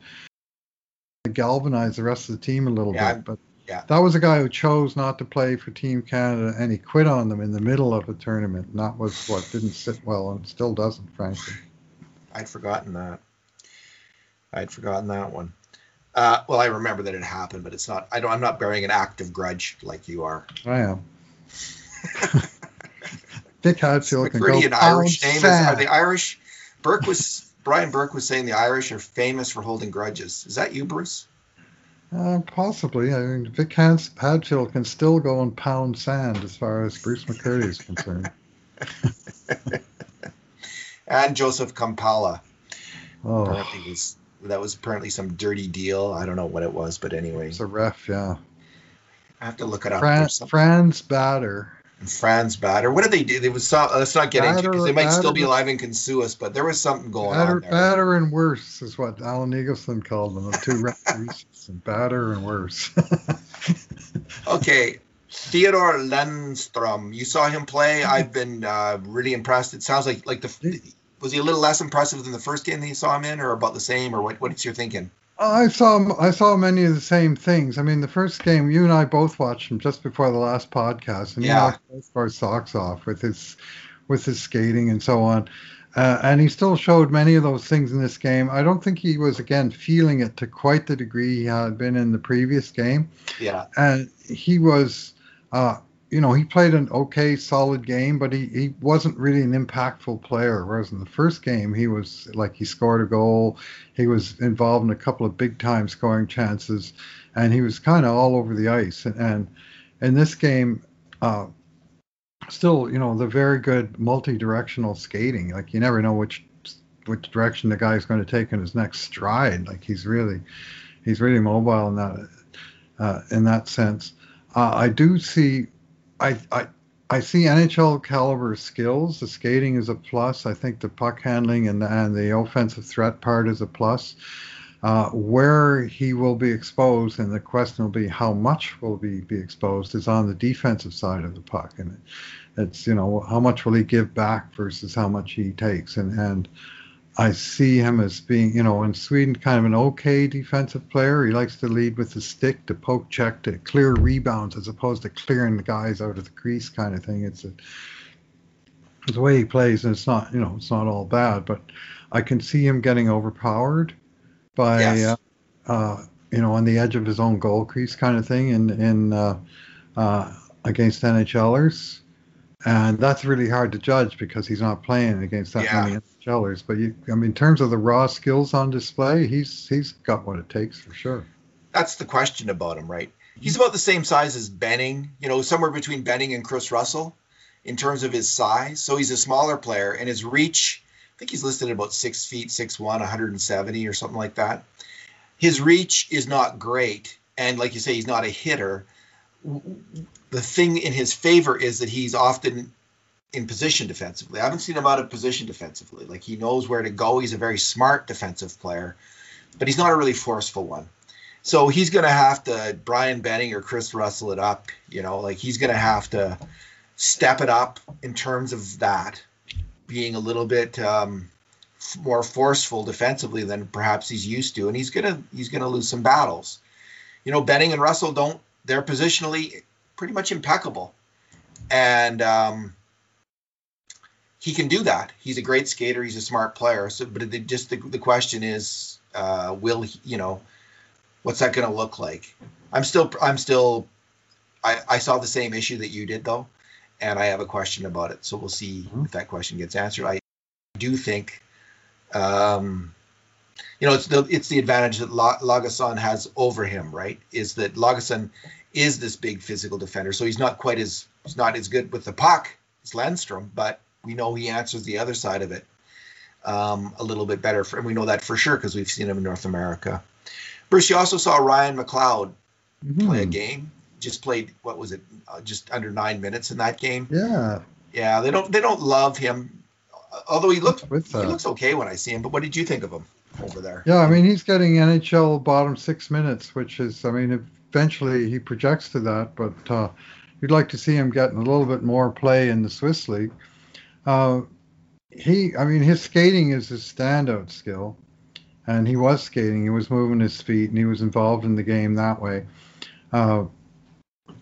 It galvanized the rest of the team a little Yeah, bit, but yeah. that was a guy who chose not to play for Team Canada, and he quit on them in the middle of a tournament. And that was what didn't sit well, and still doesn't, frankly. I'd forgotten that. I'd forgotten that one. Uh, well, I remember that it happened, but it's not. I don't. I'm not bearing an active grudge like you are. I am. Dick Hadfield can go Irish name. Is, are the Irish? Burke was Brian Burke was saying the Irish are famous for holding grudges. Is that you, Bruce? Uh, possibly. I mean, Vic Hans- Hadfield can still go and pound sand as far as Bruce McCurdy is concerned. And Josef Kompalla. Oh, Apparently was that was apparently some dirty deal. I don't know what it was, but anyway, it's a ref, yeah. I have to look it up. Fran- There's some- Franz Baader. Franz Baader. What did they do? They was some. Let's not get into it because they might Baader- still be alive and can sue us. But there was something going Baader, on there. batter and worse is what Alan Eagleson called them. The two referees. and batter and worse. Okay, Theodor Lennström. You saw him play. I've been uh, really impressed. It sounds like like the was he a little less impressive than the first game that you saw him in, or about the same, or what? What's your thinking? I saw I saw many of the same things. I mean, the first game you and I both watched him just before the last podcast, and he Yeah. knocked both of our socks off with his with his skating and so on. Uh, and he still showed many of those things in this game. I don't think he was again feeling it to quite the degree he had been in the previous game. Yeah, and he was uh you know he played an okay solid game but he, he wasn't really an impactful player. Whereas in the first game he was like he scored a goal. He was involved in a couple of big time scoring chances and he was kind of all over the ice. And, and in this game uh still you know the very good multi-directional skating like you never know which which direction the guy's going to take in his next stride. Like he's really he's really mobile in that uh, in that sense. Uh, I do see, I, I, I see NHL caliber skills. The skating is a plus. I think the puck handling and and the offensive threat part is a plus. Uh, where he will be exposed, and the question will be how much will be be exposed, is on the defensive side of the puck, and it's you know how much will he give back versus how much he takes, and and I see him as being, you know, in Sweden, kind of an okay defensive player. He likes to lead with the stick, to poke check, to clear rebounds, as opposed to clearing the guys out of the crease, kind of thing. It's a, it's the way he plays, and it's not, you know, it's not all bad. But I can see him getting overpowered by, Yes. uh, uh, you know, on the edge of his own goal crease, kind of thing, in in uh, uh, against NHLers. And that's really hard to judge because he's not playing against that Yeah. many NHLers. But you, I mean, in terms of the raw skills on display, he's he's got what it takes for sure. that's the question about him, right? He's about the same size as Benning, you know, somewhere between Benning and Kris Russell in terms of his size. So he's a smaller player, and his reach, I think he's listed at about six feet, six one, 170 or something like that. His reach is not great, and like you say, he's not a hitter. The thing in his favor is that he's often in position defensively. I haven't seen him out of position defensively. Like he knows where to go. He's a very smart defensive player, but he's not a really forceful one. So he's going to have to Brian Benning or Kris Russell it up. You know, like he's going to have to step it up in terms of that, being a little bit um, more forceful defensively than perhaps he's used to, and he's gonna he's gonna lose some battles. You know, Benning and Russell don't they're positionally pretty much impeccable, and um, he can do that. He's a great skater. He's a smart player. So, but it, just the, the question is, uh, will he, you know, what's that going to look like? I'm still, I'm still, I, I saw the same issue that you did though, and I have a question about it. So we'll see Mhm. if that question gets answered. I do think, um, you know, it's the it's the advantage that La- has over him, right? Is that Lagesson is this big physical defender, so he's not quite as he's not as good with the puck as Lennström, but we know he answers the other side of it um, a little bit better, for, and we know that for sure because we've seen him in North America. Bruce, you also saw Ryan McLeod play a game. Just played what was it? Uh, just under nine minutes in that game. Yeah, Yeah, they don't they don't love him, although he looks with he looks okay when I see him. But what did you think of him over there? Yeah, I mean, he's getting NHL bottom six minutes, which is, I mean, eventually he projects to that, but uh, you'd like to see him getting a little bit more play in the Swiss league. Uh, he, I mean, his skating is his standout skill, and he was skating. He was moving his feet, and he was involved in the game that way. Uh,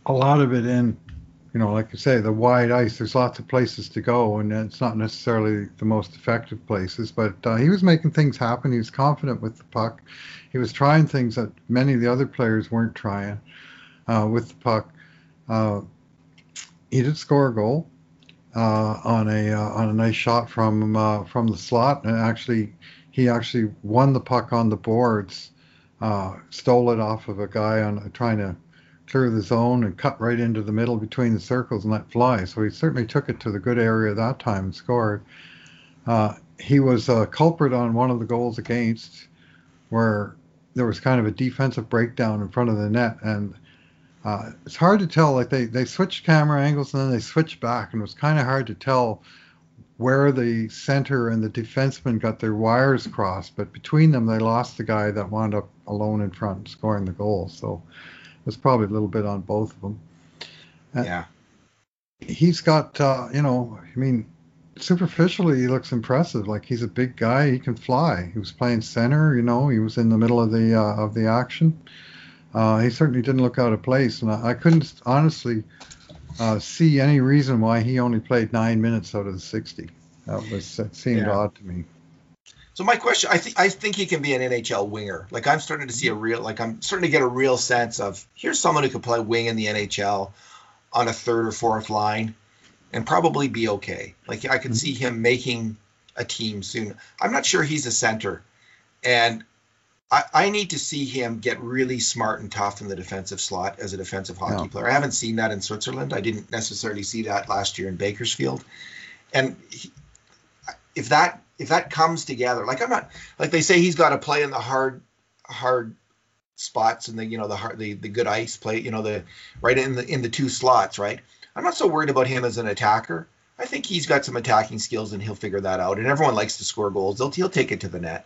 a lot of it in, you know, like you say, the wide ice. There's lots of places to go, and it's not necessarily the most effective places. But uh, he was making things happen. He was confident with the puck. He was trying things that many of the other players weren't trying uh, with the puck. Uh, he did score a goal uh, on a uh, on a nice shot from uh, from the slot, and actually he actually won the puck on the boards, stole it off of a guy on trying to clear the zone and cut right into the middle between the circles and let fly. So he certainly took it to the good area that time and scored. Uh, he was a culprit on one of the goals against, where there was kind of a defensive breakdown in front of the net, and uh, it's hard to tell. Like they they switched camera angles and then they switched back, and it was kind of hard to tell where the center and the defenseman got their wires crossed. But between them, they lost the guy that wound up alone in front scoring the goal. So was probably a little bit on both of them. And yeah, he's got uh, you know, I mean, superficially he looks impressive. Like he's a big guy, he can fly. He was playing center, you know, he was in the middle of the uh, of the action uh, he certainly didn't look out of place, and I, I couldn't honestly uh, see any reason why he only played nine minutes out of the 60. That was that seemed yeah. odd to me. So my question, I think I think he can be an NHL winger. Like I'm starting to see a real, like I'm starting to get a real sense of here's someone who could play wing in the NHL on a third or fourth line and probably be okay. Like I could mm-hmm. see him making a team soon. I'm not sure he's a center, and I, I, need to see him get really smart and tough in the defensive slot as a defensive hockey player. I haven't seen that in Switzerland. I didn't necessarily see that last year in Bakersfield. And he, if that if that comes together, like I'm not like they say he's got to play in the hard hard spots and the you know the hard the, the good ice play you know the right in the in the two slots right. I'm not so worried about him as an attacker. I think he's got some attacking skills and he'll figure that out. And everyone likes to score goals. He'll, he'll take it to the net.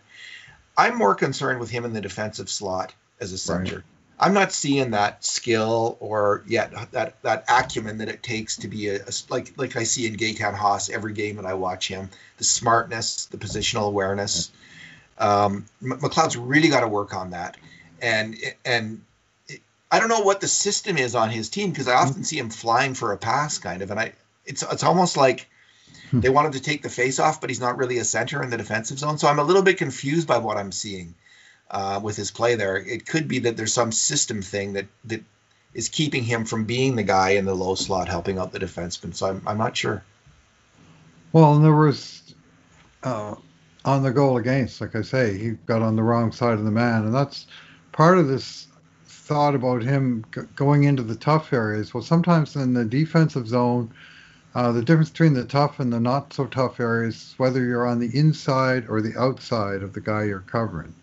I'm more concerned with him in the defensive slot as a center. Right. I'm not seeing that skill or yet that that acumen that it takes to be a, a like like I see in Gaetan Haas every game that I watch him. The smartness, the positional awareness. Um, McLeod's really got to work on that, and and I don't know what the system is on his team because I often see him flying for a pass, kind of, and I it's it's almost like Hmm. They wanted to take the face off, but he's not really a center in the defensive zone. So I'm a little bit confused by what I'm seeing uh, with his play there. It could be that there's some system thing that that is keeping him from being the guy in the low slot helping out the defenseman. So I'm I'm not sure. Well, there was uh, on the goal against, like I say, he got on the wrong side of the man, and that's part of this thought about him g- going into the tough areas. Well, sometimes in the defensive zone uh, the difference between the tough and the not so tough areas whether you're on the inside or the outside of the guy you're covering.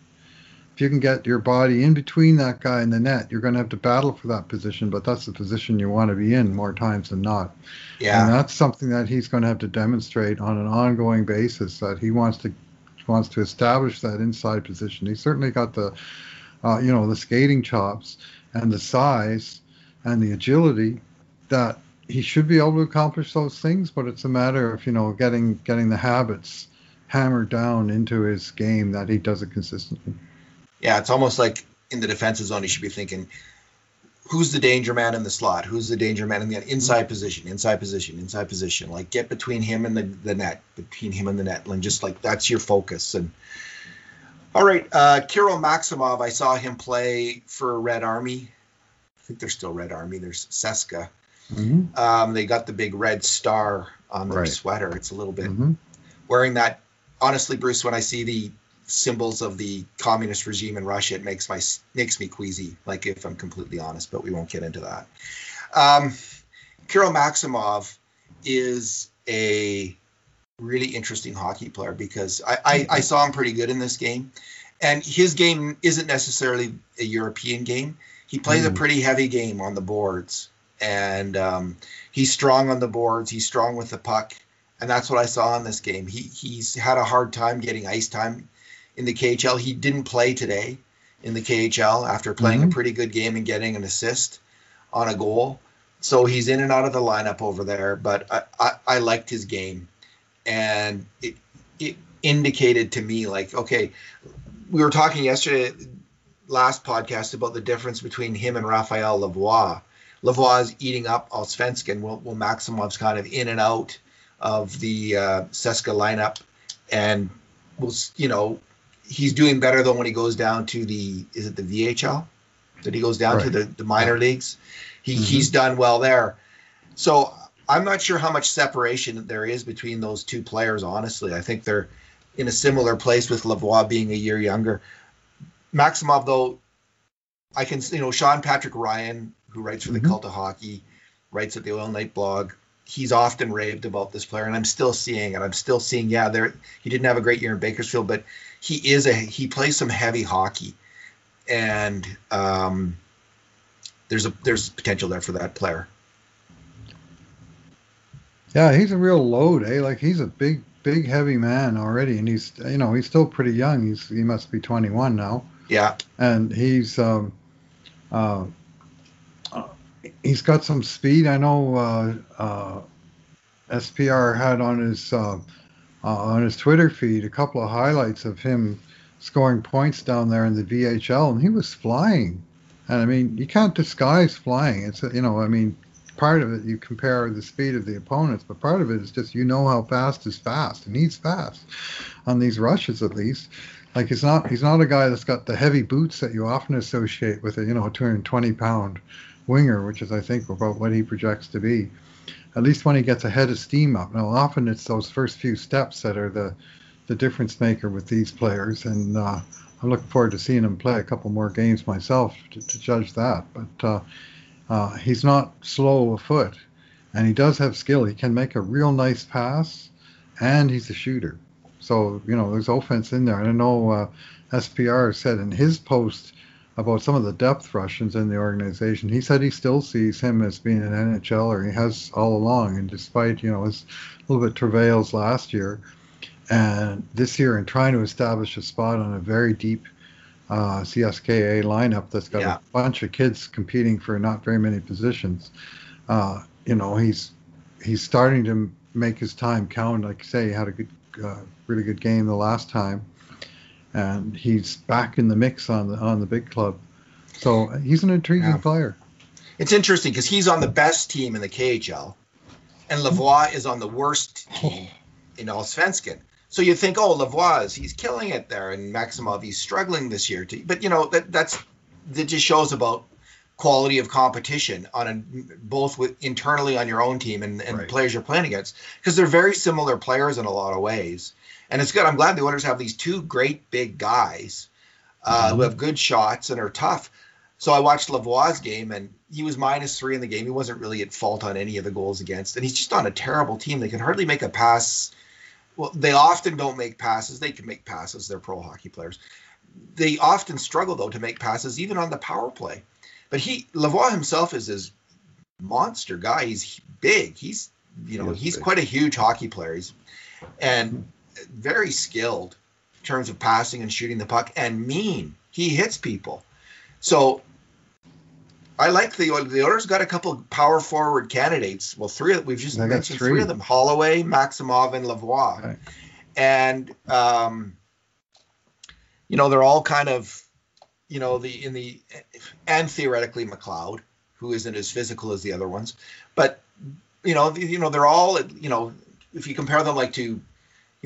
If you can get your body in between that guy and the net, you're going to have to battle for that position, but that's the position you want to be in more times than not. Yeah. And that's something that he's going to have to demonstrate on an ongoing basis that he wants to wants to establish that inside position. He's certainly got the uh, you know the skating chops and the size and the agility that he should be able to accomplish those things, but it's a matter of you know getting getting the habits hammered down into his game that he does it consistently. Yeah, it's almost like in the defensive zone, he should be thinking, who's the danger man in the slot? Who's the danger man in the inside position, inside position, inside position? Like get between him and the, the net, between him and the net, and just like that's your focus. And all right, uh, Kirill Maximov, I saw him play for Red Army. I think they're still Red Army. There's CSKA. Mm-hmm. Um, they got the big red star on their right. sweater. It's a little bit mm-hmm. wearing that. Honestly, Bruce, when I see the symbols of the communist regime in Russia, it makes my makes me queasy. Like if I'm completely honest, but we won't get into that. Um, Kirill Maximov is a really interesting hockey player because I, I, I saw him pretty good in this game, and his game isn't necessarily a European game. He plays mm. a pretty heavy game on the boards and um, he's strong on the boards. He's strong with the puck, and that's what I saw in this game. He he's had a hard time getting ice time in the KHL. He didn't play today in the KHL after playing mm-hmm. a pretty good game and getting an assist on a goal. So he's in and out of the lineup over there, but I, I, I liked his game. and it it indicated to me like, okay, we were talking yesterday, last podcast about the difference between him and Raphael Lavoie. Lavoie is eating up Allsvenskan, while, while Maximov's kind of in and out of the uh, CSKA lineup, and was you know he's doing better than when he goes down to the is it the VHL that he goes down right. to the, the minor leagues. He mm-hmm. he's done well there. So I'm not sure how much separation there is between those two players. Honestly, I think they're in a similar place with Lavoie being a year younger. Maximov, though, I can you know Sean Patrick Ryan, who writes for the mm-hmm. Cult of Hockey, writes at the Oil Night blog. He's often raved about this player, and I'm still seeing it. I'm still seeing, yeah, there he didn't have a great year in Bakersfield, but he is a he plays some heavy hockey, and um, there's a there's potential there for that player. Yeah, he's a real load, eh? Like he's a big, big, heavy man already, and he's you know he's still pretty young. He's he must be 21 now. Yeah, and he's um, uh, he's got some speed. I know uh, uh, SPR had on his uh, on his Twitter feed a couple of highlights of him scoring points down there in the VHL, and he was flying. And I mean, you can't disguise flying. It's you know, I mean, part of it you compare the speed of the opponents, but part of it is just you know how fast is fast, and he's fast on these rushes at least. Like he's not he's not a guy that's got the heavy boots that you often associate with a you know 220 pound winger, which is I think about what he projects to be at least when he gets a head of steam up. Now, often it's those first few steps that are the the difference maker with these players, and uh, I'm looking forward to seeing him play a couple more games myself to, to judge that. But uh, uh, he's not slow of foot, and he does have skill. He can make a real nice pass, and he's a shooter. So you know, there's offense in there. And I know uh, SPR said in his post about some of the depth Russians in the organization. He said he still sees him as being an NHLer. He has all along, and despite you know his little bit travails last year, and this year in trying to establish a spot on a very deep uh, CSKA lineup that's got yeah. a bunch of kids competing for not very many positions. Uh, you know, he's he's starting to make his time count. Like I say, he had a good, uh, really good game the last time and he's back in the mix on the on the big club. So he's an intriguing yeah. player. It's interesting because he's on the best team in the KHL, and Lavoie is on the worst team in Allsvenskan. So you think, oh, Lavoie is he's killing it there, and Maximov he's struggling this year. Too. But you know that that's that just shows about quality of competition on a, both with internally on your own team and, and right. players you're playing against because they're very similar players in a lot of ways and it's good. I'm glad the Oilers have these two great big guys uh, mm-hmm. who have good shots and are tough. So I watched Lavoie's game, and he was minus three in the game. He wasn't really at fault on any of the goals against, and he's just on a terrible team. They can hardly make a pass. Well, they often don't make passes. They can make passes. They're pro hockey players. They often struggle though to make passes, even on the power play. But he Lavoie himself is this monster guy. He's big. He's you know he he's big. quite a huge hockey player. He's and very skilled in terms of passing and shooting the puck and mean. He hits people. So I like the the Oilers got a couple power forward candidates. Well, three we've just mentioned three. three. of them: Holloway, Maximov, and Lavoie. Right. And um, you know they're all kind of you know the in the and theoretically McLeod, who isn't as physical as the other ones, but you know you know they're all you know if you compare them like to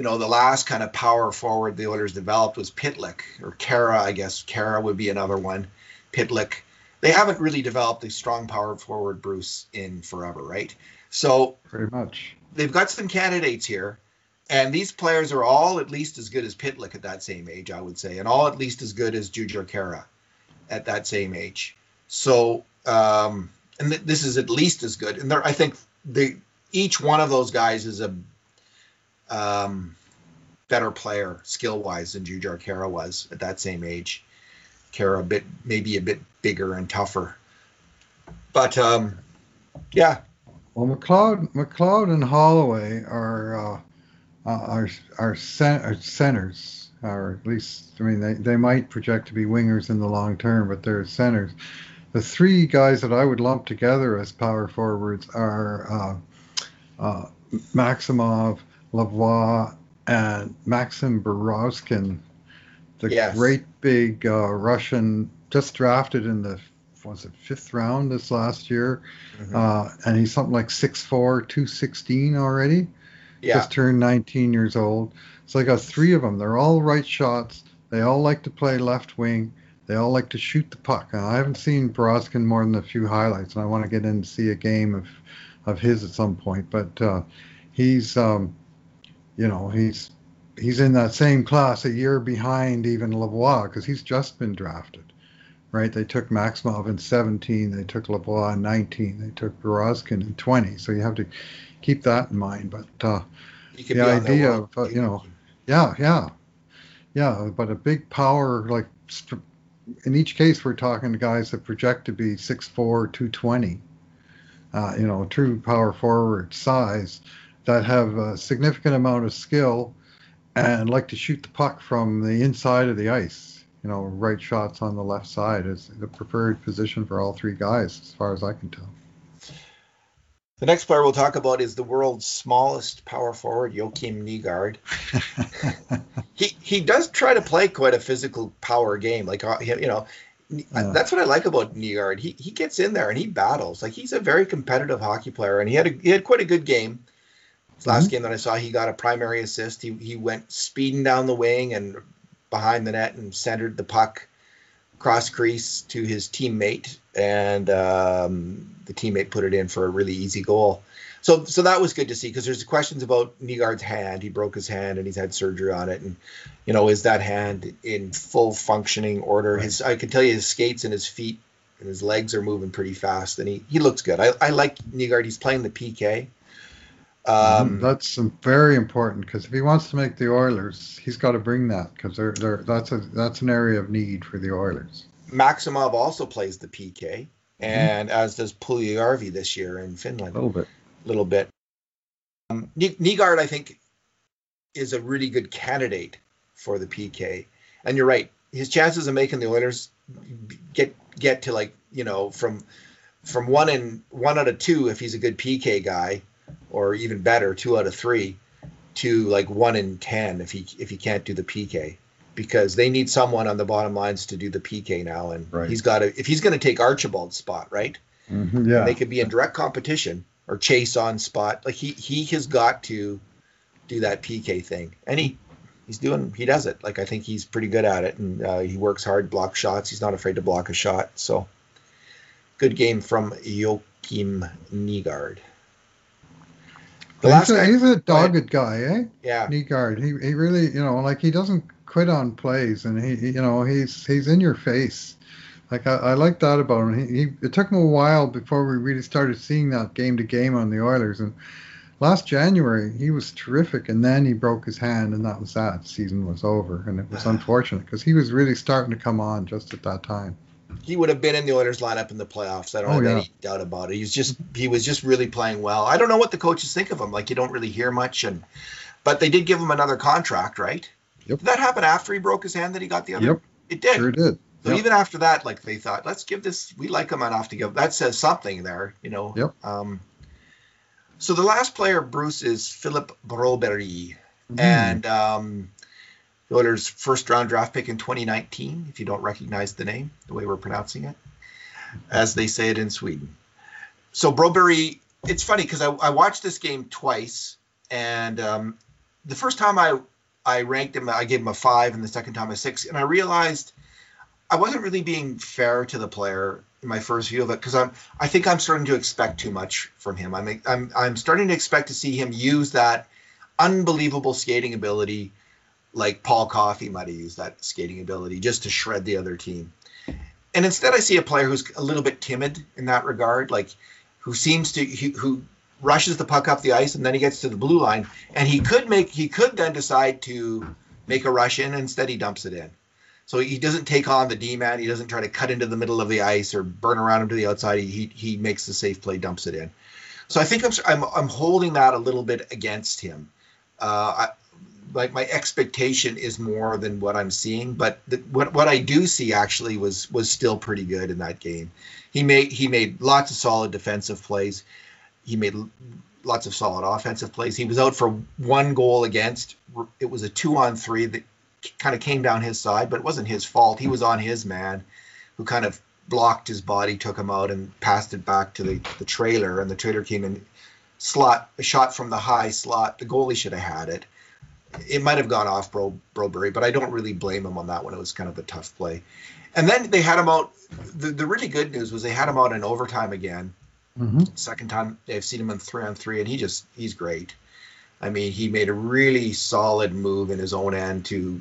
you know, the last kind of power forward the Oilers developed was Pitlick or Khaira, I guess. Khaira would be another one. Pitlick. They haven't really developed a strong power forward, Bruce, in forever, right? So pretty much they've got some candidates here, and these players are all at least as good as Pitlick at that same age, I would say, and all at least as good as Jujhar Khaira at that same age. So, um, and th- this is at least as good. And I think they each one of those guys is a um, better player skill wise than Jujhar Khaira was at that same age. Khaira a bit maybe a bit bigger and tougher, but um, yeah. Well, McLeod, McLeod and Holloway are uh, uh, are are, cent- are centers, or at least I mean they, they might project to be wingers in the long term, but they're centers. The three guys that I would lump together as power forwards are uh, uh Maximov, Lavoie, and Maxim Berezkin, the Yes. great big uh, Russian, just drafted in the was it fifth round this last year, Mhm. uh, and he's something like 6'4", 216 already. yeah, Just turned 19 years old. So I got three of them. They're all right shots. They all like to play left wing. They all like to shoot the puck. Now, I haven't seen Berezkin more than a few highlights, and I want to get in to see a game of, of his at some point. But uh, he's, um, you know, he's he's in that same class a year behind even Lavoie because he's just been drafted. Right? They took Maximov in 17. They took Lavoie in 19. They took Berezkin in 20. So you have to keep that in mind. But uh, the be on their idea of, uh, you know, yeah, yeah, yeah. But a big power, like in each case, we're talking to guys that project to be 6'4", 220. Uh, you know, true power forward size that have a significant amount of skill and like to shoot the puck from the inside of the ice. You know, right shots on the left side is the preferred position for all three guys, as far as I can tell. The next player we'll talk about is the world's smallest power forward, Joakim Nygård. he he does try to play quite a physical power game. Like uh, you know, Yeah. that's what I like about Nygård. He he gets in there and he battles. Like he's a very competitive hockey player, and he had a, he had quite a good game. Last Mm-hmm. game that I saw, he got a primary assist. He he went speeding down the wing and behind the net and centered the puck cross crease to his teammate, and um, the teammate put it in for a really easy goal. So, so that was good to see because there's questions about Nygård's hand. He broke his hand and he's had surgery on it, and you know, is that hand in full functioning order? His, I can tell you, his skates and his feet and his legs are moving pretty fast, and he, he looks good. I, I like Nygård. He's playing the PK. Um, that's very important because if he wants to make the Oilers, he's got to bring that because they're, they're, that's a that's an area of need for the Oilers. Maximov also plays the PK, and as does Puljujärvi this year in Finland. A little bit. little bit. Um, Nygård, I think, is a really good candidate for the PK. And you're right, his chances of making the Oilers get get to like you know from from one in one out of two if he's a good PK guy, or even better, two out of three, to like one in ten if he if he can't do the PK. Because they need someone on the bottom lines to do the PK now, and Right. he's got to. If he's going to take Archibald's spot, right? Mhm, yeah. they could be in direct competition or chase on spot. Like he he has got to do that PK thing, and he he's doing he does it. Like I think he's pretty good at it, and uh, he works hard, block shots. He's not afraid to block a shot. So good game from Joakim Nygård. He's, last a, he's a dogged guy, eh? yeah, Nygård. He he really, you know, like he doesn't quit on plays, and he, he- you know, he's he's in your face. Like I, I like that about him. He, he it took him a while before we really started seeing that game to game on the Oilers, and last January he was terrific, and then he broke his hand, and that was that. Season was over, and it was unfortunate because he was really starting to come on just at that time. He would have been in the Oilers lineup in the playoffs. I don't Oh, have yeah. any doubt about it. He's just he was just really playing well. I don't know what the coaches think of him. Like you don't really hear much, and but they did give him another contract, right? Yep. Did that happen after he broke his hand that he got the other? Yep. It did. Sure did. So Yep. even after that, like they thought, let's give this. We like him enough to give. That says something there, you know. Yep. Um, so the last player, Bruce, is Philip Broberg, Mhm. and um, the Oilers' first round draft pick in 2019. If you don't recognize the name, the way we're pronouncing it, as they say it in Sweden. So Broberg, it's funny because I, I watched this game twice, and um, the first time I I ranked him, I gave him a five, and the second time a six, and I realized I wasn't really being fair to the player in my first view of it because I'm I think I'm starting to expect too much from him. I'm I'm I'm starting to expect to see him use that unbelievable skating ability like Paul Coffey might have used that skating ability just to shred the other team. And instead, I see a player who's a little bit timid in that regard, like who seems to who, rushes the puck up the ice and then he gets to the blue line and he could make he could then decide to make a rush in. Instead, he dumps it in. So he doesn't take on the D man. He doesn't try to cut into the middle of the ice or burn around him to the outside. He he, he makes the safe play, dumps it in. So I think I'm I'm, I'm holding that a little bit against him. Uh, I, like my expectation is more than what I'm seeing, but the, what what I do see actually was was still pretty good in that game. He made he made lots of solid defensive plays. He made lots of solid offensive plays. He was out for one goal against. It was a two on three that kind of came down his side, but it wasn't his fault. He was on his man, who kind of blocked his body, took him out, and passed it back to the, the trailer. And the trailer came in slot, a shot from the high slot. The goalie should have had it. It might have gone off Bro, Broberg, but I don't really blame him on that one. It was kind of a tough play. And then they had him out. The, the really good news was they had him out in overtime again. Mm-hmm. Second time they've seen him in three on three, and he just he's great. I mean, he made a really solid move in his own end to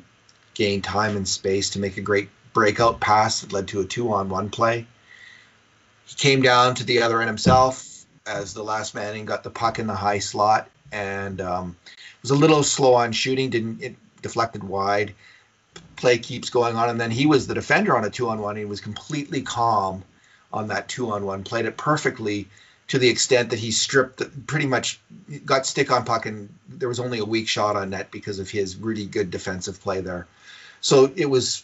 gain time and space to make a great breakout pass that led to a two on one play. He came down to the other end himself as the last man and got the puck in the high slot and um, was a little slow on shooting, didn't it deflected wide play keeps going on, and then he was the defender on a two on one. He was completely calm on that two on one, played it perfectly to the extent that he stripped pretty much got stick on puck, and there was only a weak shot on net because of his really good defensive play there. So it was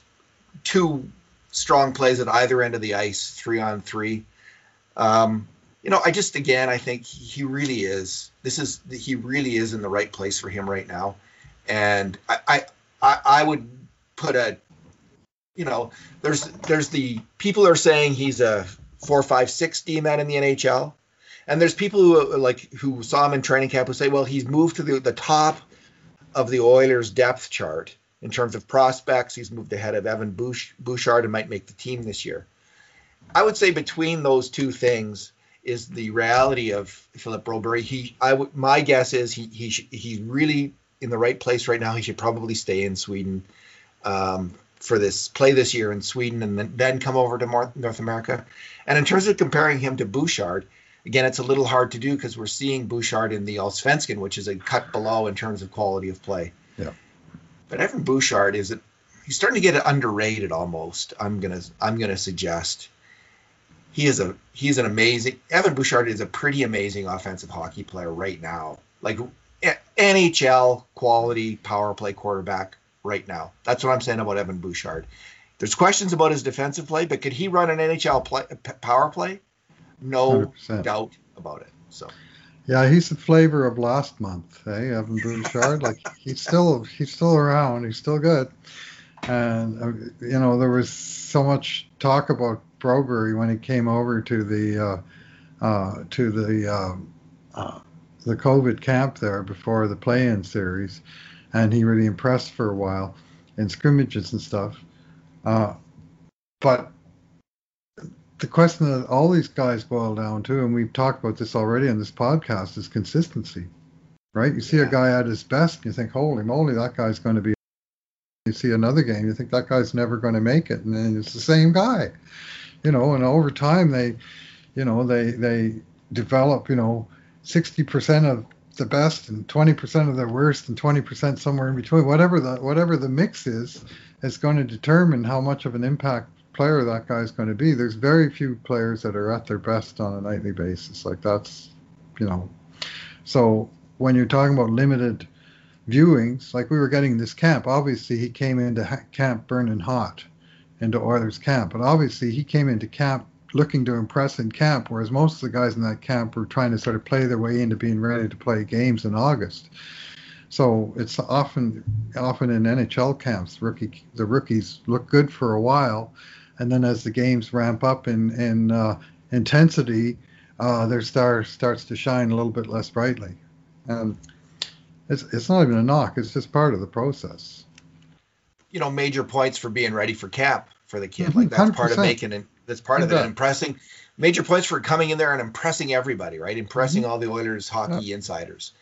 two strong plays at either end of the ice, three on three. Um, you know, I just again, I think he really is. This is he really is in the right place for him right now, and I I, I would put a you know there's there's the people are saying he's a four five six D man in the NHL, and there's people who like who saw him in training camp who say, well, he's moved to the, the top of the Oilers depth chart in terms of prospects. He's moved ahead of Evan Bouchard and might make the team this year. I would say between those two things is the reality of Philip Broberg. He, I would, my guess is he he he's really in the right place right now. He should probably stay in Sweden um, for this play this year in Sweden and then, then come over to North America. And in terms of comparing him to Bouchard, again, it's a little hard to do because we're seeing Bouchard in the Allsvenskan, which is a cut below in terms of quality of play. Yeah. But Evan Bouchard is it? He's starting to get underrated almost. I'm gonna I'm gonna suggest he is a he's an amazing Evan Bouchard is a pretty amazing offensive hockey player right now. Like NHL quality power play quarterback right now. That's what I'm saying about Evan Bouchard. There's questions about his defensive play, but could he run an NHL play, power play? No 100%. doubt about it. So. Yeah, he's the flavor of last month, eh? Evan Bouchard. like he's still he's still around. He's still good. And uh, you know there was so much talk about Broberg when he came over to the uh, uh, to the um, uh, the COVID camp there before the play-in series, and he really impressed for a while in scrimmages and stuff. Uh, but the question that all these guys boil down to, and we've talked about this already on this podcast, is consistency. Right? You see yeah. a guy at his best, and you think, "Holy moly, that guy's going to be." You see another game, you think that guy's never going to make it, and then it's the same guy. You know, and over time they, you know, they they develop, you know, 60% of the best and 20% of the worst and 20% somewhere in between. Whatever the whatever the mix is is going to determine how much of an impact player that guy is going to be. There's very few players that are at their best on a nightly basis. Like that's you know. So when you're talking about limited viewings like we were getting this camp obviously he came into camp burning hot into Oilers camp but obviously he came into camp looking to impress in camp, whereas most of the guys in that camp were trying to sort of play their way into being ready to play games in August. So it's often often in NHL camps, rookie the rookies look good for a while, and then as the games ramp up in in uh, intensity, uh, their star starts to shine a little bit less brightly. And it's it's not even a knock; it's just part of the process. You know, major points for being ready for cap for the kid. Like that's 100%. part of making it that's part of it. Impressing major points for coming in there and impressing everybody, right? Impressing mm-hmm. all the Oilers hockey yeah. insiders.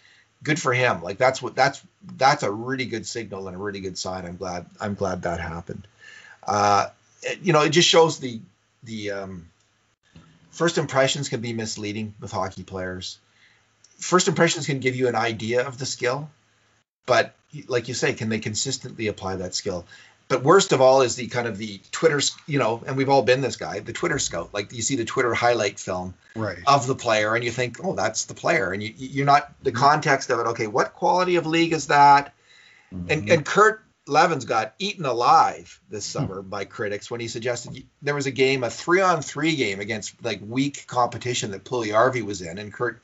Good for him. Like that's what that's that's a really good signal and a really good sign. I'm glad I'm glad that happened. Uh, it, you know, it just shows the the um, first impressions can be misleading with hockey players. First impressions can give you an idea of the skill, but like you say, can they consistently apply that skill? but worst of all is the kind of the Twitter, you know, and we've all been this guy, the Twitter scout. Like you see the Twitter highlight film right. of the player, and you think, oh, that's the player, and you, you're not the mm-hmm. context of it. Okay, what quality of league is that? Mm-hmm. And and Kurt Leavins got eaten alive this hmm. summer by critics when he suggested there was a game, a three on three game against like weak competition that Puljujarvi was in, and Kurt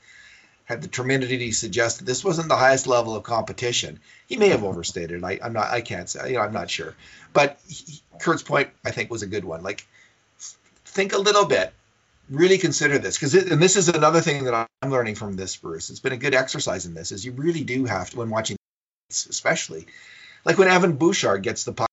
had the temerity to suggest that this wasn't the highest level of competition. He may have overstated. I, am not. I can't say. You know, I'm not sure. But he, Kurt's point, I think, was a good one. Like, think a little bit. Really consider this because, and this is another thing that I'm learning from this, Bruce. It's been a good exercise in this. Is you really do have to, when watching, especially, like when Evan Bouchard gets the puck,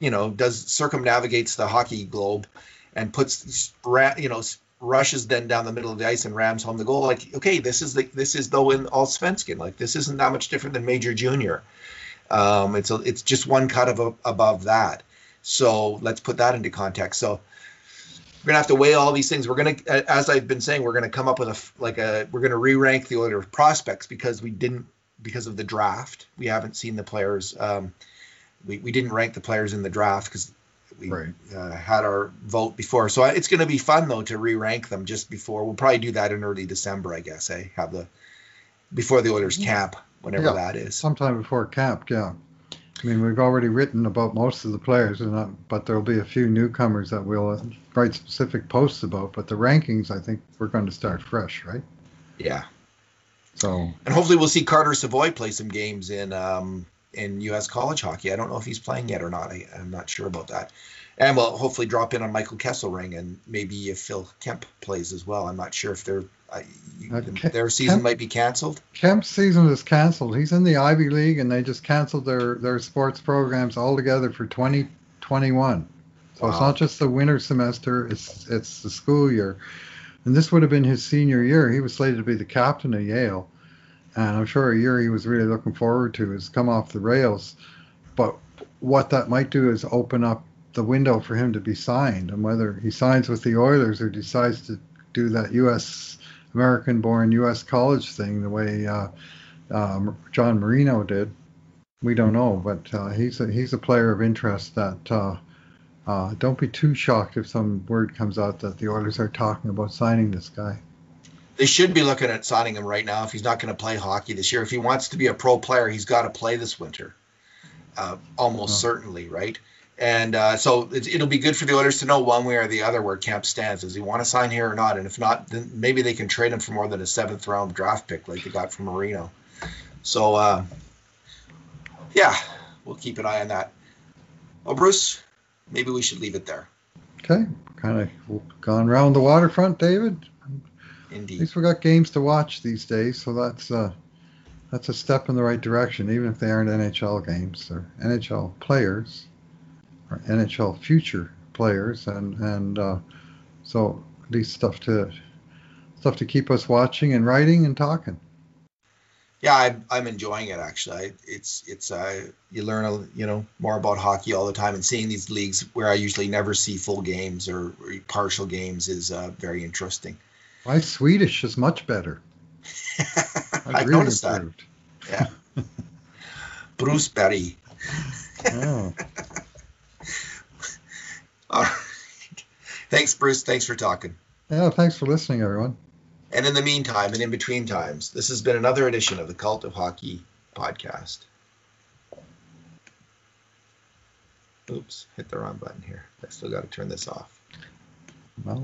you know, does circumnavigates the hockey globe, and puts, you know, rushes then down the middle of the ice and rams home the goal. Like, okay, this is the this is though in Allsvenskan. Like, this isn't that much different than Major Junior. Um, it's a, it's just one cut of a, above that. So let's put that into context. So we're gonna have to weigh all these things. We're gonna, as I've been saying, we're gonna come up with a like a we're gonna re-rank the order of prospects because we didn't because of the draft. We haven't seen the players. Um, we, we didn't rank the players in the draft because we right. uh, had our vote before. So it's going to be fun though to re-rank them just before. We'll probably do that in early December, I guess. Eh? Have the before the Oilers camp, whenever yeah, that is. Sometime before camp, yeah. I mean, we've already written about most of the players, and but there'll be a few newcomers that we'll write specific posts about. But the rankings, I think, we're going to start fresh, right? Yeah. So. And hopefully, we'll see Carter Savoie play some games in um, in U.S. college hockey. I don't know if he's playing yet or not. I, am not sure about that. And we'll hopefully drop in on Michael Kesselring and maybe if Phil Kemp plays as well. I'm not sure if their uh, their season Kemp, might be canceled. Kemp's season is canceled. He's in the Ivy League, and they just canceled their their sports programs altogether for 2021. So wow. it's not just the winter semester; it's it's the school year. And this would have been his senior year. He was slated to be the captain of Yale and I'm sure a year he was really looking forward to has come off the rails. But what that might do is open up the window for him to be signed, and whether he signs with the Oilers or decides to do that U.S. American-born U.S. college thing the way uh, uh, John Marino did, we don't know. But uh, he's a, he's a player of interest that. Uh, uh, don't be too shocked if some word comes out that the Oilers are talking about signing this guy they should be looking at signing him right now if he's not going to play hockey this year. If he wants to be a pro player, he's got to play this winter, uh, almost oh. certainly, right? And uh, so it, will be good for the Oilers to know one way or the other where Kemp stands. Does he want to sign here or not? And if not, then maybe they can trade him for more than a seventh round draft pick like they got from Marino. So, uh, yeah, we'll keep an eye on that. Well, Bruce, maybe we should leave it there. Okay, kind of gone around the waterfront, David. Indeed. At least we got games to watch these days, so that's uh, that's a step in the right direction, even if they aren't NHL games. or NHL players, or NHL future players, and and uh, so at least stuff to stuff to keep us watching and writing and talking. Yeah, I'm, I'm enjoying it actually. It's it's uh, you learn a, you know more about hockey all the time, and seeing these leagues where I usually never see full games or, or partial games is uh, very interesting. My Swedish is much better. I really noticed improved. that. Yeah. Bruce Berry. oh. All right. Thanks, Bruce. Thanks for talking. Yeah, thanks for listening, everyone. And in the meantime, and in between times, this has been another edition of the Cult of Hockey podcast. Oops, hit the wrong button here. I still got to turn this off. Well,